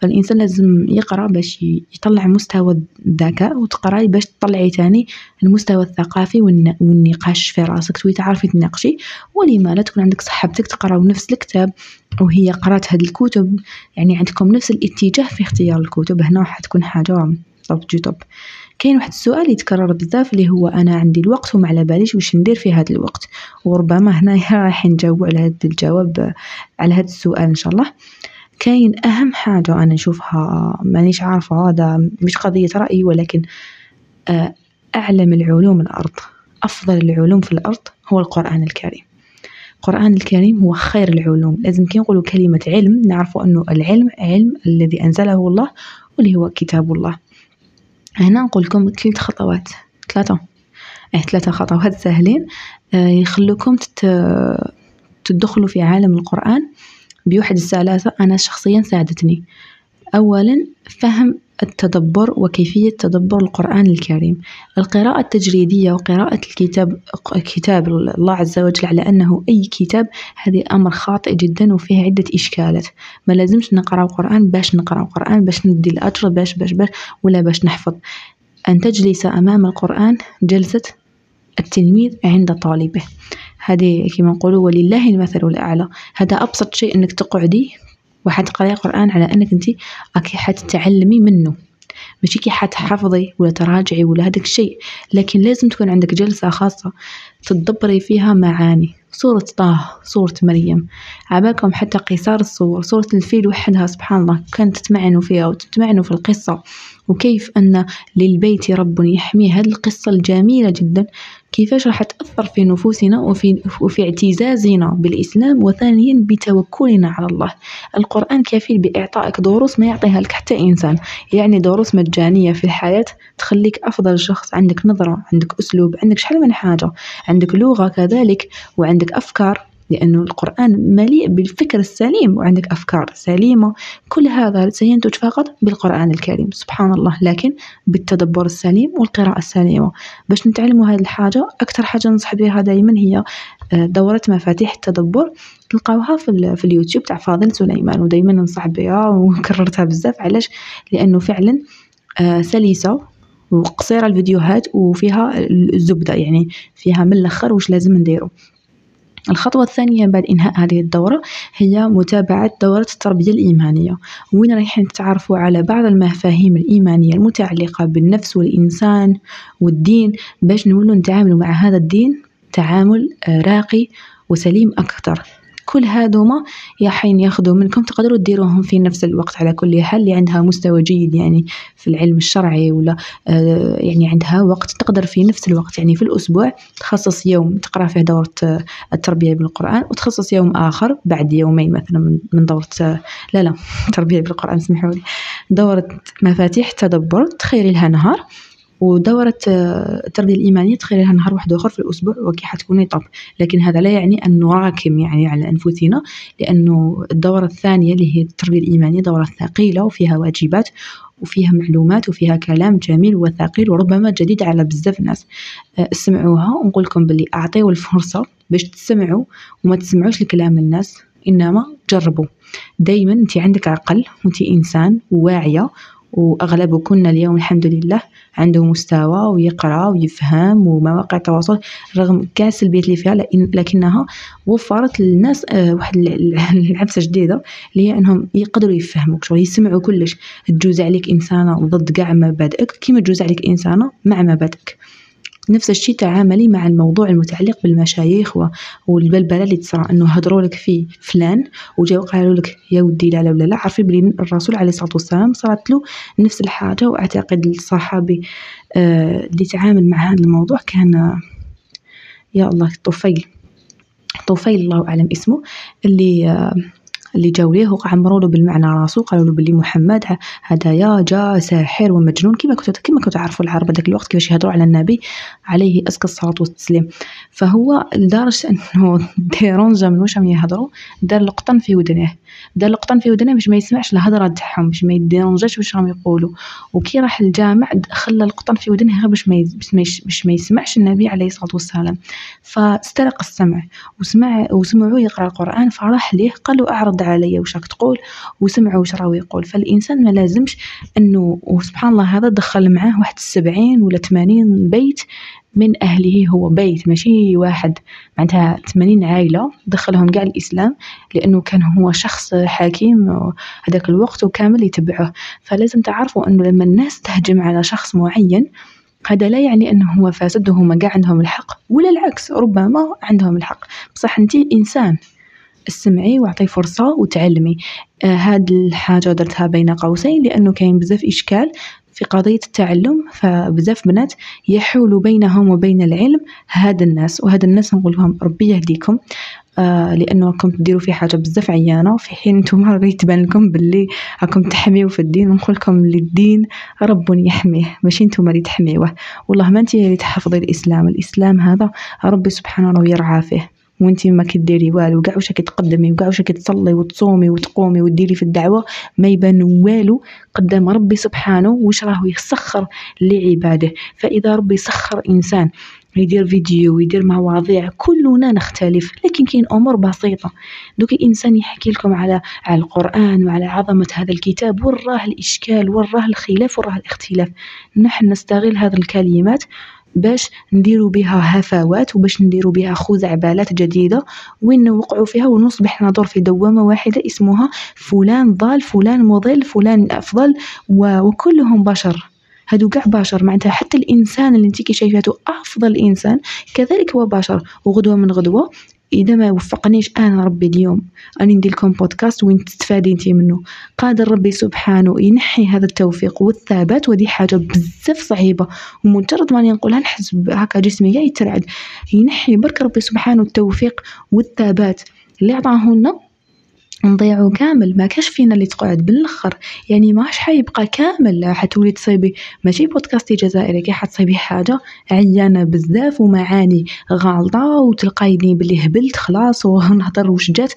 فالإنسان لازم يقرأ باش يطلع مستوى الذكاء وتقراي باش تطلعي تاني المستوى الثقافي والنقاش في راسك توي تعرفي تناقشي. ولما لا تكون عندك صحبتك تقراو نفس الكتاب وهي قرأت هاد الكتب. يعني عندكم نفس الاتجاه في اختيار الكتب هنا راح تكون حاجة طب جو طب كاين واحد السؤال يتكرر بزاف اللي هو أنا عندي الوقت وما على باليش واش ندير في هذا الوقت. وربما هنايا <laughs> راح نجاوب على هذا الجواب على هذا السؤال إن شاء الله. كاين أهم حاجة أنا نشوفها مانيش عارفة هذا مش قضية رأي ولكن آه، أعلم العلوم الأرض أفضل العلوم في الأرض هو القرآن الكريم. القرآن الكريم هو خير العلوم. لازم كي نقولوا كلمة علم نعرفوا أنه العلم علم الذي أنزله الله واللي هو كتاب الله. هنا نقول لكم ثلاث خطوات. ثلاثة. إيه ثلاثة خطوات سهلين. آه، يخلوكم تدخلوا في عالم القرآن بواحد السلاسة أنا شخصيا ساعدتني. أولا فهم التدبر وكيفية تدبر القرآن الكريم. القراءة التجريدية وقراءة الكتاب كتاب الله عز وجل على أنه أي كتاب هذه أمر خاطئ جدا وفيه عدة إشكالات. ما لازمش نقرأ القرآن باش نقرأ القرآن باش ندي الأجر باش باش باش ولا باش نحفظ. أن تجلس أمام القرآن جلسة التلميذ عند طالبه. هذه كما نقولوا ولله المثل الأعلى. هذا أبسط شيء أنك تقعدي وحتقراي قرآن على أنك أنت أكي حتتعلمي منه. ماشي كي حتحفظي ولا تراجعي ولا هذاك الشيء لكن لازم تكون عندك جلسة خاصة تدبري فيها معاني. صورة طه صورة مريم. عباكم حتى قصار الصور صورة الفيل وحدها سبحان الله. كانت تتمعنوا فيها وتتمعنوا في القصة. وكيف أن للبيت رب يحميه هذه القصة الجميلة جدا. كيفاش راح تأثر في نفوسنا وفي, وفي اعتزازنا بالإسلام؟ وثانيا بتوكلنا على الله. القرآن كفيل بإعطائك دروس ما يعطيها لك حتى إنسان. يعني دروس مجانية في الحياة تخليك أفضل شخص. عندك نظرة عندك أسلوب عندك شحال من حاجة. عندك لغة كذلك وعندك أفكار. لأنه القرآن مليء بالفكر السليم وعندك أفكار سليمة. كل هذا سينتج فقط بالقرآن الكريم سبحان الله لكن بالتدبر السليم والقراءة السليمة. باش نتعلموا هذه الحاجة أكثر حاجة ننصح بها دائما هي آه، دورة مفاتيح التدبر. تلقاوها في, في اليوتيوب تاع فاضل سليمان ودائما ننصح بها <laughs> وكررتها بزاف. علاش؟ لأنه فعلا آه، سلسة وقصيرة الفيديوهات وفيها الزبدة يعني فيها من الأخر واش لازم نديرو. الخطوة الثانية بعد إنهاء هذه الدورة هي متابعة دورة التربية الإيمانية. وين رايحين نتعرفوا على بعض المفاهيم الإيمانية المتعلقة بالنفس والإنسان والدين باش نولوا نتعاملوا مع هذا الدين تعامل راقي وسليم أكثر. كل هذوما يا حين ياخذوا منكم. تقدروا ديروهم في نفس الوقت على كل حال اللي عندها مستوى جيد يعني في العلم الشرعي ولا آه يعني عندها وقت تقدر في نفس الوقت يعني في الأسبوع تخصص يوم تقرأ فيه دورة آه، التربية بالقرآن وتخصص يوم آخر بعد يومين مثلا من دورة آه، لا لا <laughs> تربية بالقرآن اسمحوا لي دورة مفاتيح تدبر تخيري لها نهار. ودورة التربية الإيمانية تخيلها نهار واحد آخر في الأسبوع وكي حتكوني طب لكن هذا لا يعني أن نراكم يعني على أنفسنا لأنه الدورة الثانية اللي هي التربية الإيمانية دورة ثقيلة وفيها واجبات وفيها معلومات وفيها كلام جميل وثقيل وربما جديد على بزاف ناس اسمعوها ونقول لكم باللي أعطيو الفرصة باش تسمعوا وما تسمعوش لكلام الناس إنما جربوا. دايما انت عندك عقل وانت إنسان واعية وأغلبكن اليوم الحمد لله عنده مستوى ويقرأ ويفهم ومواقع التواصل رغم كاع السلبيات اللي فيها لكنها وفرت للناس آه، واحد العبسة <laughs> جديدة اللي هي إنهم يقدروا يفهموك شغل يسمعوا كلش تجوز عليك إنسانة ضد كاع مبادئك كيما تجوز عليك إنسانة مع مبادئك. نفس الشيء تعاملي مع الموضوع المتعلق بالمشايخ والبلبلة اللي تصرى إنه هضروا لك في فلان وجاو قالوا لك يا ودي لا لا ولا لا عرفي بلي الرسول عليه الصلاة والسلام صارت له نفس الحاجة وأعتقد الصحابي آه اللي تعامل مع هذا الموضوع كان يا الله طفيل. طفيل الله أعلم اسمه اللي آه اللي جاو ليه وعمروا له بالمعنى راسو قالوا له بلي محمد هدايا جا ساحر ومجنون كما كنتو كما كنتو تعرفوا العرب هذاك الوقت كيفاش يهضروا على النبي عليه أزكى الصلاة والتسليم فهو لدرجة <laughs> إنه ديرونجا من واش يهضروا دار لقطن في ودنه. دار لقطن في ودنه باش ما يسمعش الهضره تاعهم باش ما يديرونجاش واش راهم يقولوا. وكي راح الجامع خلى القطن في ودنه غير باش ما باش ما يسمعش النبي عليه الصلاة والسلام. فاسترق السمع وسمع وسمعوه يقرأ القرآن فراح ليه قالوا أعرض عليا واش راك تقول وسمعوا واش راهو يقول. فالإنسان ما لازمش إنه وسبحان الله هذا دخل معاه واحد السبعين ولا ثمانين بيت من أهله هو بيت ماشي؟ واحد معناتها ثمانين عائلة دخلهم قاع الإسلام لأنه كان هو شخص حكيم هذاك الوقت وكامل يتبعه. فلازم تعرفوا أنه لما الناس تهجم على شخص معين هذا لا يعني أنه هو فاسد وهما قاع عندهم الحق ولا العكس ربما عندهم الحق. بصح أنت إنسان اسمعي واعطي فرصة وتعلمي. آه هاد الحاجة درتها بين قوسين لأنه كاين بزاف إشكال في قضية التعلم فبزاف بنات يحول بينهم وبين العلم هاد الناس وهاد الناس نقول لهم ربي يهديكم. آه لأنه راكم تديروا في حاجة بزاف عيانة وفي حين نتوما <laughs> راه يتبان لكم باللي راكم تحميو في الدين ونقول لكم اللي الدين رب يحميه. ماشي نتوما اللي تحميوه. والله ما انت اللي تحفظي الإسلام الإسلام هذا ربي سبحانه راه يرعى فيه. وانتي ما كديري والو. كاع واش كتقدمي وكاع واش كتصلي وتصومي وتقومي وديري في الدعوة ما يبان والو. قدام ربي سبحانه واش راهو يسخر لعباده. فإذا ربي سخر إنسان يدير فيديو ويدير مواضيع كلنا نختلف. لكن كاين أمور بسيطة. دوك الإنسان يحكي لكم على على القرآن وعلى عظمة هذا الكتاب وراه الإشكال وراه الخلاف وراه الاختلاف. نحن نستغل هذه الكلمات باش نديرو بها هفوات وباش نديرو بها خزعبلات جديدة وين نوقعو فيها ونصبح ندور في دوامة واحدة اسمها فلان ضال فلان مضل فلان أفضل وكلهم بشر. هادو قاع بشر معناتها حتى الإنسان اللي انت كي شايفاته أفضل إنسان كذلك هو بشر وغدوة من غدوة إذا ما وفقنيش أنا ربي اليوم أني ندير لكم بودكاست وين تستفادي انت منه. قادر ربي سبحانه ينحي هذا التوفيق والثبات ودي حاجة بزاف صعيبة. ومجرد ما نقولها نحس هكا جسمي يترعد. ينحي برك ربي سبحانه التوفيق والثبات اللي عطاه لنا نضيعو كامل ما كاش فينا اللي تقعد بالآخر. يعني ماش حيبقى كامل حتولي تصيبي ماشي بودكاستي جزائري كي حتصيبي حاجة عيانة بزاف ومعاني غالطة وتلقايني بلي هبلت خلاص ونهضر وش جات.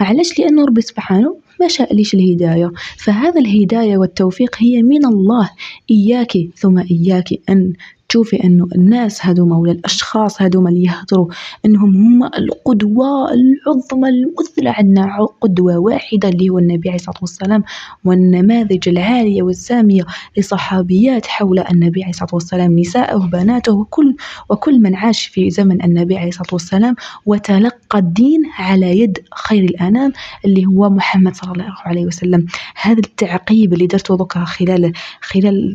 علاش؟ لأنه ربي سبحانه ما شاء ليش الهداية. فهذا الهداية والتوفيق هي من الله. إياك ثم إياك أن تشوفي أنه الناس هذوما ولا الأشخاص هذوما اللي يهضروا أنهم هما القدوة العظمى المثلى عندنا قدوة واحدة اللي هو النبي عليه الصلاة والسلام والنماذج العالية والسامية لصحابيات حول النبي عليه الصلاة والسلام نساءه وبناته وكل وكل من عاش في زمن النبي عليه الصلاة والسلام. وتلقى الدين على يد خير الآنام اللي هو محمد صلى الله عليه وسلم. هذا التعقيب اللي درته خلال خلال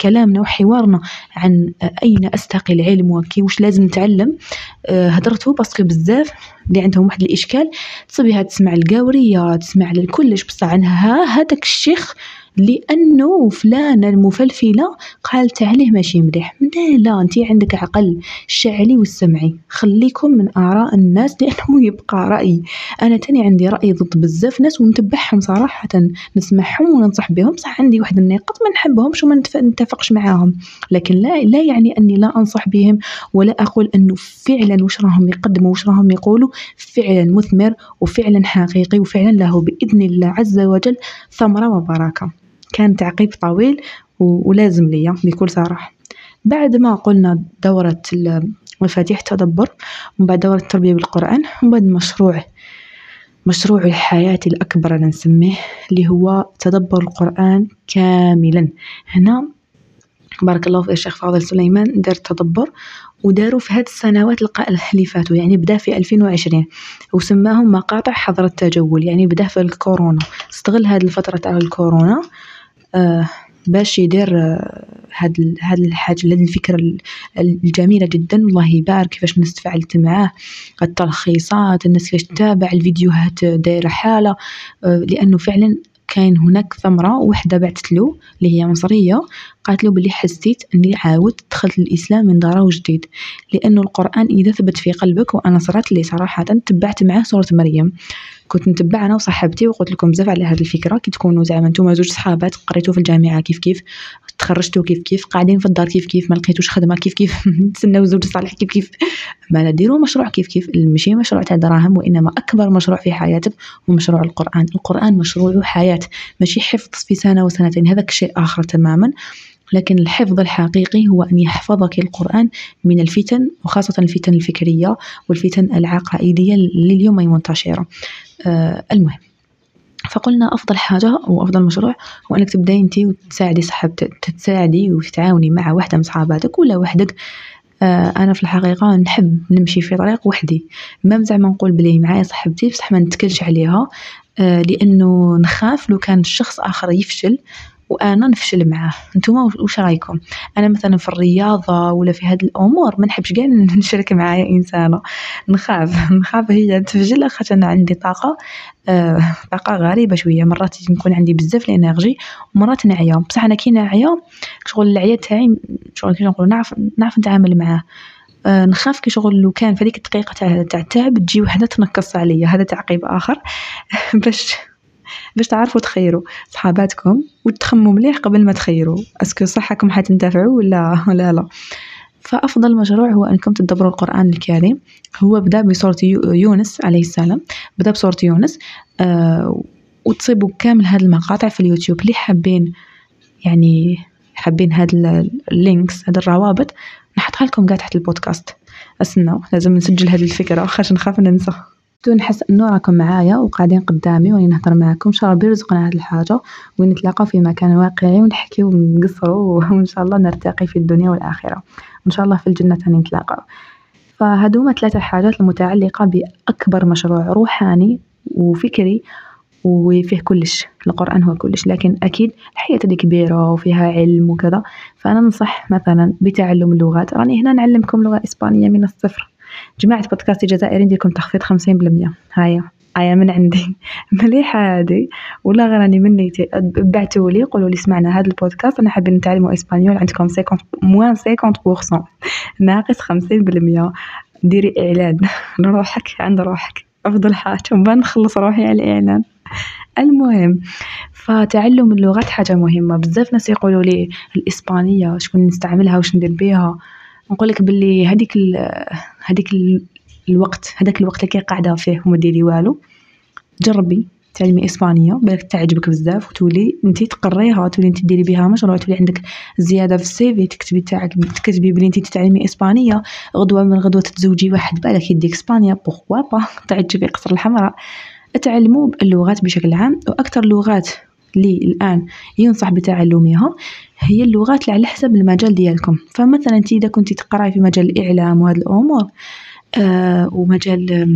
كلامنا وحوارنا عن أين أستقي العلم وكي وش لازم نتعلم. آه، هدرتو باسكو بزاف اللي عندهم واحد الإشكال. تصبيها تسمع القاورية تسمع لكلش بصح عنها. هذاك الشيخ لأنه فلانة المفلفلة قالت عليه ماشي مليح. لا لا انت عندك عقل شعلي والسمعي. خليكم من آراء الناس لأنه يبقى رأي. أنا تاني عندي رأي ضد بزاف ناس ونتبعهم صراحة. نسمعهم وننصح بهم. صح عندي واحد النقاط ما نحبهمش وما نتفقش معاهم. لكن لا لا يعني أني لا أنصح بهم ولا أقول أنه فعلا وش راهم يقدموا وش راهم يقولوا. فعلا مثمر وفعلا حقيقي وفعلا له بإذن الله عز وجل ثمرة وبركة. كان تعقيب طويل ولازم ليا بكل صراحة. بعد ما قلنا دورة مفاتيح تدبر ومن بعد دورة التربية بالقرآن ومن بعد مشروع مشروع الحياة الأكبر أنا نسميه اللي هو تدبر القرآن كاملا. هنا بارك الله في الشيخ فاضل سليمان دار تدبر وداروا في هاد السنوات اللي فاتوا يعني بدأ في 2020 وسماهم مقاطع حظر التجول يعني بدأ في الكورونا استغل هاد الفترة تاع الكورونا. باش يدير آه هاد هاد الحاجة هاد الفكرة الجميلة جدا. الله يبارك كيفاش الناس تفاعلت معاه. التلخيصات الناس كيفاش تتابع الفيديوهات دايرة حالة. آه لأنه فعلا كاين هناك ثمرة وحدة بعثت له اللي هي مصرية. قالت له بلي حسيت إني عاودت دخلت للإسلام من دار وجديد لأنه القرآن إذا ثبت في قلبك وأنا صرات لي صراحة تبعت معاه سورة مريم. كنت نتبع أنا وصاحبتي وقلت لكم بزاف على هذه الفكرة. كي تكونوا زعما نتوما زوج صحابات قريتوا في الجامعة كيف كيف تخرجتوا كيف كيف قاعدين في الدار كيف كيف ما لقيتوش خدمة كيف كيف <laughs> تسناو زوج صالح كيف كيف. ما ديروا مشروع كيف كيف ماشي مشروع تاع دراهم وإنما أكبر مشروع في حياتك هو مشروع القرآن. القرآن مشروع حياة ماشي حفظ في سنة وسنتين هذاك شيء آخر تماما. لكن الحفظ الحقيقي هو أن يحفظك القرآن من الفتن وخاصة الفتن الفكرية والفتن العقائدية اللي اليوم منتشرة آه المهم فقلنا أفضل حاجة وأفضل مشروع هو أنك تبداي أنت وتساعدي صاحبتك تساعدي وتتعاوني مع واحدة من صحاباتك ولا وحدك. آه أنا في الحقيقة نحب نمشي في طريق وحدي. ما زعما نقول بلي معايا صاحبتي بصح ما نتكلش عليها. آه لأنه نخاف لو كان الشخص آخر يفشل. وأنا نفشل معاه نتوما واش رأيكم؟ أنا مثلا في الرياضة ولا في هاد الأمور ما نحبش كاع <laughs> نشارك معايا إنسانة. نخاف. <laughs> نخاف هي تفشل خاطر أنا عندي طاقة آه طاقة غريبة شوية. مرات نكون عندي بزاف ال énergie ومرات نعيا. بصح أنا كي نعيا شغل العيا تاعي شغل كي نقول نعرف نعرف نتعامل معاه. آه نخاف كي شغل لو كان في هذيك الدقيقة تاع تاع التعب تجي وحدة تنقص عليا. هذا تعقيب آخر. <laughs> باش باش تعرفوا تخيروا صحاباتكم وتخموا مليح قبل ما تخيروا. est-ce que صحكم حتنتفعوا ولا ولا لا؟ فأفضل مشروع هو أنكم تدبروا القرآن الكريم. هو بدأ بسورة يونس عليه السلام. بدأ بسورة يونس آه وتصيبوا كامل هذه المقاطع في اليوتيوب. اللي حابين يعني حابين هاد ال links هاد الروابط نحطها لكم قاعد تحت البودكاست. استنى لازم نسجل هذه الفكرة خاطر نخاف ننسى. تو نحس انه راكم معايا وقاعدين قدامي واني نهضر معاكم. إن شاء الله ربي يرزقنا هذه الحاجة ونتلاقاو في مكان واقعي ونحكي ونقصروا <laughs> وإن شاء الله نرتقي في الدنيا والآخرة. وان شاء الله في الجنة ثاني نتلاقاو. فهذوما ثلاثة حاجات المتعلقة بأكبر مشروع روحاني وفكري وفيه كلش. القرآن هو كلش لكن أكيد الحياة دي كبيرة وفيها علم وكذا. فأنا ننصح مثلا بتعلم اللغات راني هنا نعلمكم لغة إسبانية من الصفر. جماعة بودكاست الجزائري ندير لكم تخفيض خمسين بالمية. هايا هايا من عندي. <laughs> مليحة هادي. ولا غير راني من نيتي بعتوا لي قولوا لي سمعنا هذا البودكاست. أنا حابين نتعلموا إسبانيول عندكم 50 moins 50% ناقص خمسين بالمية. ديري إعلان. <laughs> لروحك عند روحك. أفضل حاجة. نخلص روحي على الإعلان. المهم فتعلم اللغات حاجة مهمة. بزاف ناس يقولوا لي الإسبانية شكون نستعملها واش ندير بيها. نقول لك باللي هذيك هذيك الوقت هذاك الوقت اللي قاعدة فيه وما ديري والو. جربي تعلمي إسبانية بالك تعجبك بزاف وتولي انت تقريها تولي انت ديري بها مشروع تولي عندك زيادة في ال CV تكتبي تاعك تكتبي بلي انت تتعلمي إسبانية. غدوة من غدوة تتزوجي واحد بالك يديك إسبانيا pourquoi pas تعجبي قصر الحمراء. اتعلموا اللغات بشكل عام وأكثر لغات لي الآن ينصح بتعلمها هي اللغات اللي على حسب المجال ديالكم. فمثلا انت إذا كنتي تقراي في مجال الإعلام وهذه الأمور آه ومجال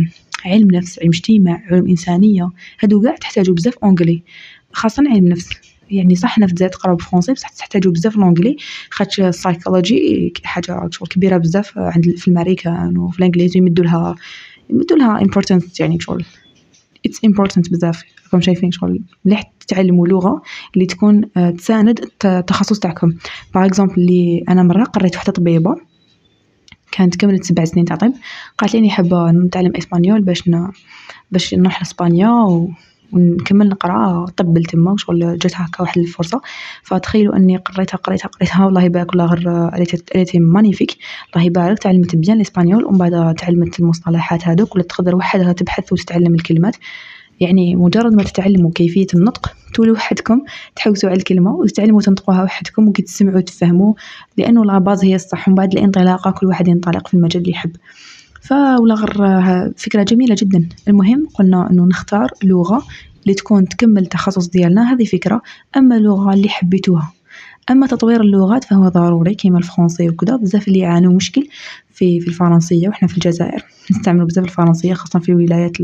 علم نفس علم اجتماع علوم إنسانية هادو كاع تحتاجوا بزاف anglais خاصة علم نفس. يعني صح حنا في تقراو بال français بصح تحتاجوا بزاف l'anglais خاطر السايكولوجي حاجة شغل كبيرة بزاف عند في الأمريكان وفي الانجليزي يمدوا لها يمدوا لها importance يعني شغل. it's important بزاف. راكم شايفين شغل مليح تتعلموا لغة اللي تكون آه، تساند التخصص تاعكم. par exemple اللي أنا مرة قريت وحدة طبيبة كانت كملت سبع سنين تاع طب قالت لي أني حابة نتعلم espagnol باش ن... باش نروح لإسبانيا و... ونكمل نقرأ طب تما وشغل جات هكا واحد الفرصة. فتخيلوا أني قريتها قريتها قريتها والله يبارك الله غير elle était magnifique الله يبارك تعلمت bien ال espagnol ومن بعد تعلمت المصطلحات هذوك ولا تقدر وحدها تبحث وتتعلم الكلمات. يعني مجرد ما تتعلموا كيفية النطق تولوا وحدكم تحوسوا على الكلمة وتتعلموا تنطقوها وحدكم وكي تسمعوا تفهموا لأنه la base هي الصح. ومن بعد الانطلاقة كل واحد ينطلق في المجال اللي يحب. فولا غير فكرة جميلة جدا. المهم قلنا أنه نختار لغة اللي تكون تكمل التخصص ديالنا. هذه فكرة. أما اللغة اللي حبيتوها أما تطوير اللغات فهو ضروري كيما الفرنسي وكذا. بزاف اللي يعانوا مشكل. في في الفرنسية وحنا في الجزائر. نستعملوا بزاف الفرنسية خاصة في ولايات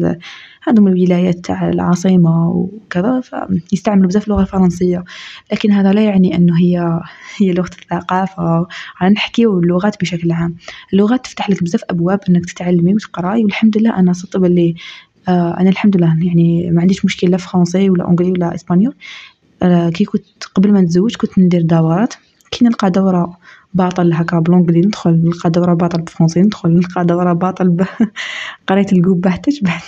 هادو من الولايات تاع العاصمة وكذا فيستعملوا بزاف اللغة الفرنسية. لكن هذا لا يعني أنه هي هي لغة الثقافة. رانا نحكيو اللغات بشكل عام. اللغات تفتح لك بزاف أبواب أنك تتعلمي وتقراي والحمد لله أنا صدت باللي آه أنا الحمد لله يعني ما عنديش مشكل لا français ولا anglais ولا espagnol. آه كي كنت قبل ما نتزوج كنت ندير دورات. كي نلقى دورة باطل هاكا ب l'anglais ندخل نلقى دورة باطل ب français ندخل نلقى دورة باطل ب <laughs> قريت القبة حتى شبعت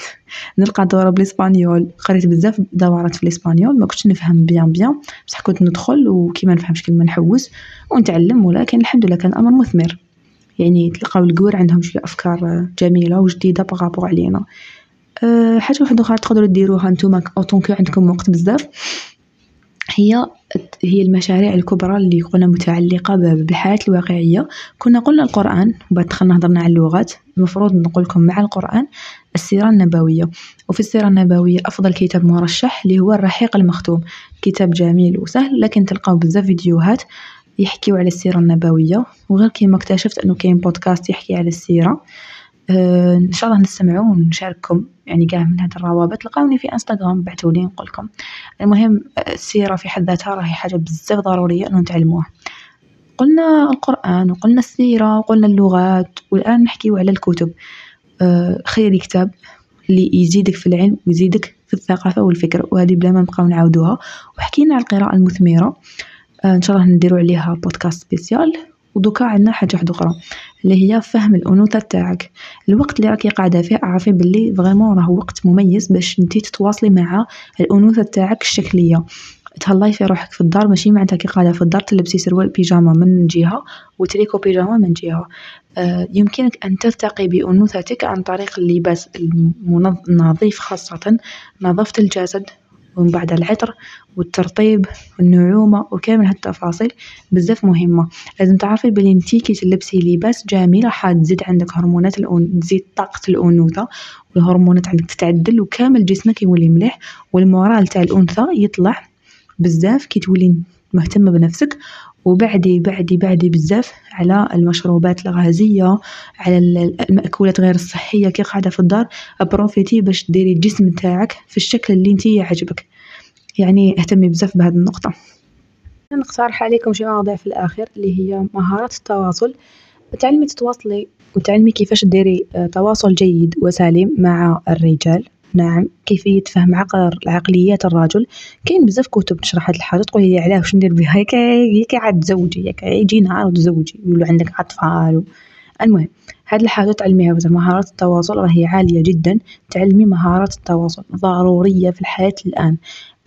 نلقى دورة بال espagnol قريت بزاف دورات في ال espagnol ما كنتش نفهم bien bien بصح كنت ندخل وكي ما نفهمش كيما نحوس ونتعلم ولكن الحمد لله كان الأمر مثمر. يعني تلقاو القور عندهم شوية أفكار جميلة وجديدة بغابو علينا. أه حاجة وحدة أخرى تقدروا ديروها نتوما أوطون كو عندكم وقت بزاف. هي هي المشاريع الكبرى اللي قلنا متعلقة بالحياة الواقعية. كنا قلنا القرآن وبعد دخلنا هضرنا على اللغات. المفروض نقول لكم مع القرآن السيرة النبوية. وفي السيرة النبوية أفضل كتاب مرشح اللي هو الرحيق المختوم. كتاب جميل وسهل لكن تلقاو بزاف فيديوهات يحكيو على السيرة النبوية. وغير كيما اكتشفت أنه كاين بودكاست يحكي على السيرة. أه إن شاء الله نستمعوا ونشارككم يعني قاع من هاد الروابط. تلقاوني في إنستغرام بعثولي نقولكم المهم السيرة في حد ذاتها راهي حاجة بزاف ضرورية أنو نتعلموها. قلنا القرآن وقلنا السيرة وقلنا اللغات والآن نحكيو على الكتب. أه خيري كتاب اللي يزيدك في العلم ويزيدك في الثقافة والفكر وهذه بلا ما نبقاو نعاودوها. وحكينا على القراءة المثمرة. أه إن شاء الله نديرو عليها بودكاست spécial ودوكا عندنا حاجة واحدة أخرى. اللي هي فهم الأنوثة تاعك الوقت اللي راكي قاعدة فيه اعرفي بلي vraiment راه وقت مميز باش نتي تتواصلي مع الأنوثة تاعك الشكلية. تهلاي في روحك في الدار ماشي معناتها كي قاعدة في الدار تلبسي سروال بيجاما من جهة وتريكو بيجاما من جهة. آه يمكنك أن ترتقي بأنوثتك عن طريق اللباس النظيف خاصة نظافة الجسد. ومن بعد العطر والترطيب والنعومة وكامل هالتفاصيل بزاف مهمة. لازم تعرفي بلي انتي كي تلبسي لباس جميل راح تزيد عندك هرمونات الأن... تزيد طاقة الأنوثة والهرمونات عندك تتعدل وكامل جسمك يولي مليح والمورال تاع الأنثى يطلع بزاف كي تولي مهتمة بنفسك. وبعدي بعدي بعدي بزاف على المشروبات الغازية على المأكولات غير الصحية كي قاعدة في الدار. profitez باش ديري الجسم تاعك في الشكل اللي انتي يعجبك. يعني اهتمي بزاف بهذه النقطة. نقترح عليكم شي مواضيع في الأخير اللي هي مهارات التواصل. تعلمي تتواصلي وتعلمي كيفاش ديري تواصل جيد وسليم مع الرجال. نعم كيفية فهم عقل عقليات الرجل؟ كاين بزاف كتب تشرح هاد الحاجة تقولي لي علاه واش ندير بها؟ ياك ياك عاد تزوجي ياك يجي نهار وتزوجي يولو عندك أطفال المهم هاد الحاجة تعلميها مهارات التواصل راهي عالية جدا تعلمي مهارات التواصل ضرورية في الحياة الآن.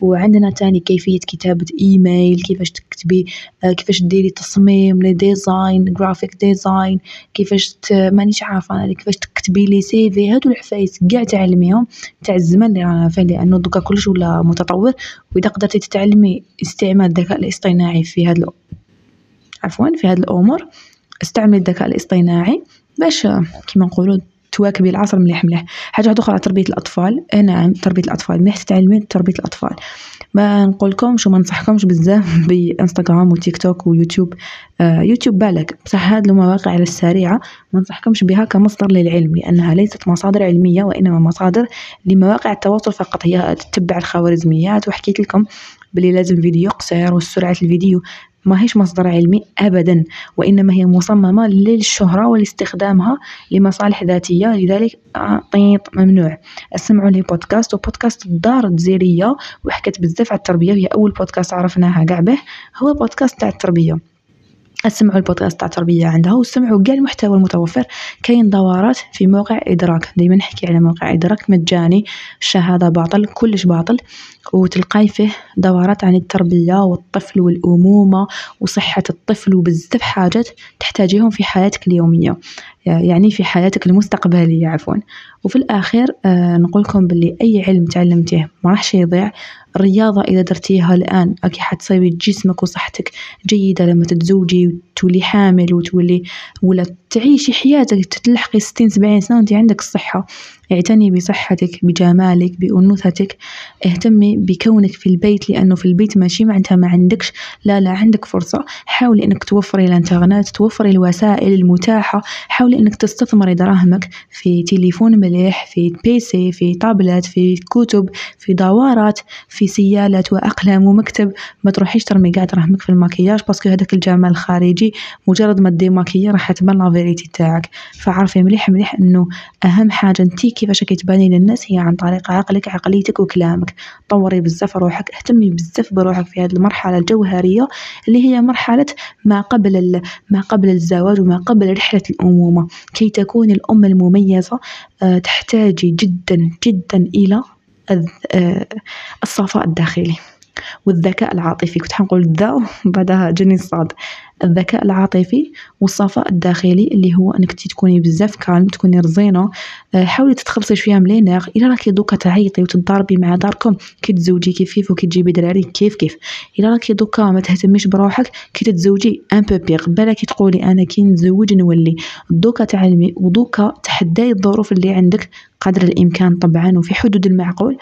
وعندنا تاني كيفية كتابة إيميل كيفاش تكتبي كيفاش ديري تصميم les design graphic design كيفاش مانيش عارفة أنا كيفاش تكتبي les CV هادو الحوايج قاع تعلميهم تاع الزمن اللي رانا فيه لأنه دوكا كلش ولا متطور وإذا قدرتي تتعلمي استعمال الذكاء الاصطناعي في هاد عفوا في هاد الأمور استعملي الذكاء الاصطناعي باش كيما نقولوا تواكبي العصر مليح مليح. حاجة واحدة أخرى تربية الأطفال. إيه نعم تربية الأطفال. مليح تتعلمي تربية الأطفال. ما نقولكمش وما ننصحكمش بزاف <laughs> بإنستغرام وتيك توك ويوتيوب. آه يوتيوب بالك. بصح هاد المواقع على السريعة ما ننصحكمش بها كمصدر للعلم لأنها ليست مصادر علمية وإنما مصادر لمواقع التواصل فقط. هي تتبع الخوارزميات. وحكيت لكم بلي لازم فيديو قصير وسرعة الفيديو ما هيش مصدر علمي أبدا وإنما هي مصممة للشهرة ولاستخدامها لمصالح ذاتية. لذلك طيط ممنوع. أسمعوا لي بودكاست وبودكاست الدار الجزيرية وحكت بزاف على التربية. هي أول بودكاست عرفناها قاع به هو بودكاست تاع التربية. اسمعوا البودكاست تاع التربية عندها وسمعوا كاع المحتوى المتوفر كاين دورات في موقع إدراك. دايما نحكي على موقع إدراك مجاني الشهادة باطل كلش باطل وتلقاي فيه دورات عن التربية والطفل والأمومة وصحة الطفل وبزاف حاجات تحتاجيهم في حياتك اليومية. يعني في حياتك المستقبلية عفوا. وفي الأخير آه نقولكم باللي أي علم تعلمتيه ما راحش يضيع. الرياضة إذا درتيها الآن راكي حتصيبي جسمك وصحتك جيدة. لما تتزوجي وتولي حامل وتولي ولا تعيشي حياتك تلحقي ستين سبعين سنة وانت عندك الصحة. اعتني بصحتك بجمالك بأنوثتك. اهتمي بكونك في البيت لأنه في البيت ماشي معناتها ما عندكش. لا لا عندك فرصة. حاولي أنك توفري الانترنت توفري الوسائل المتاحة. حاولي إنك تستثمري دراهمك في تليفون مليح في PC في طابلت في كتب في دورات في سيالات وأقلام ومكتب. ما تروحيش ترمي قاع دراهمك في المكياج parce que هذاك الجمال الخارجي. مجرد ما démaquiller راح تبان la vérité تاعك. فعرفي مليح مليح إنه أهم حاجة أنتي كيفاش راكي تباني للناس هي عن طريق عقلك عقليتك وكلامك. طوري بزاف روحك اهتمي بزاف بروحك في هذه المرحلة الجوهرية اللي هي مرحلة ما قبل ما قبل الزواج وما قبل رحلة الأمومة. كي تكوني الأم المميزة آه، تحتاجي جدا جدا إلى آه، الصفاء الداخلي. والذكاء العاطفي. كنت حنقول ذا بعدها جني الصاد الذكاء العاطفي والصفاء الداخلي اللي هو أنك تكوني بزاف calme تكوني رزينة. آه، حاولي تتخلصي شوية من les nerfs إلا راكي دوكا تعيطي وتضاربي مع داركم كي تزوجي كيف كيف وكي تجيبي دراري كيف كيف. إلا راكي دوكا ما تهتميش بروحك كي تتزوجي un peu pire بالك تقولي أنا كي نتزوج نولي. دوكا تعلمي ودوكا تحداي الظروف اللي عندك قدر الإمكان طبعا وفي حدود المعقول.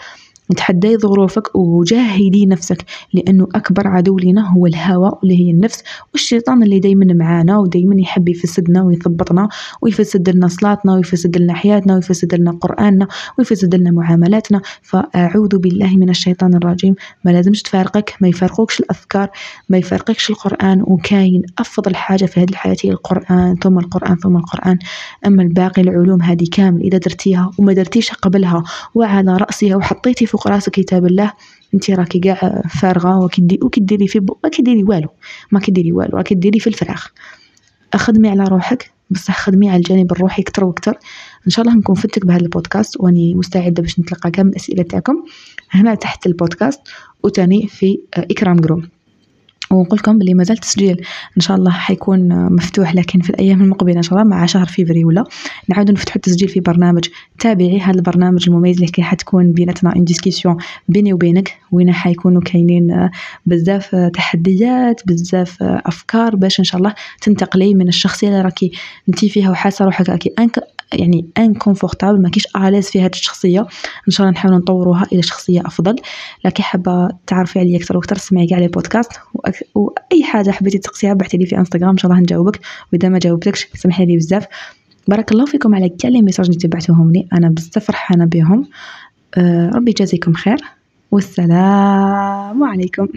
تحدي ظروفك وجاهدي نفسك لأنه أكبر عدو لنا هو الهوى اللي هي النفس والشيطان اللي دايما معانا ودايما يحب يفسدنا ويثبطنا ويفسد لنا صلاتنا ويفسد لنا حياتنا ويفسد لنا قرآننا ويفسد لنا معاملاتنا. فأعوذ بالله من الشيطان الرجيم. ما لازمش تفارقك ما يفارقوكش الأفكار ما يفارقكش القرآن. وكاين أفضل حاجة في هذه الحياة هي القرآن ثم القرآن ثم القرآن. أما الباقي العلوم هذه كامل إذا درتيها وما درتيش قبلها وعلى رأسها وحطيتي فوق راسك كتاب الله. انت راكي كاع فارغة وكدي وكديري في ما كديري والو. ما كديري والو راكي ديري في الفراغ. خدمي على روحك بصح خدمي على الجانب الروحي أكثر وأكثر. إن شاء الله نكون فتك بهذا البودكاست وأني مستعدة باش نتلقى كامل الاسئله تاعكم هنا تحت البودكاست وتاني في إكرام group ونقول لكم بلي مازال التسجيل إن شاء الله حيكون مفتوح لكن في الأيام المقبلة إن شاء الله مع شهر فيفري ولا نعاودو نفتحوا التسجيل في برنامج تابعي. هذا البرنامج المميز اللي حتكون بيناتنا une discussion بيني وبينك وين حيكونوا كاينين بزاف تحديات بزاف أفكار باش إن شاء الله تنتقلي من الشخصية اللي راكي انت فيها وحاسة روحك راكي يعني inconfortable ماكيش à l'aise في هذه الشخصية. إن شاء الله نحاول نطوروها إلى شخصية أفضل. لكن حابة تعرفي عليا أكثر وأكثر سمعي كاع les podcasts وأي حاجة حبيتي تقصيها بعثي لي في انستغرام إن شاء الله نجاوبك. وإذا ما جاوبتكش سمحي لي بزاف. بارك الله فيكم على كاع les messages اللي تبعتوهم لي. أنا بزاف فرحانة بهم. أه ربي يجازيكم خير. والسلام عليكم.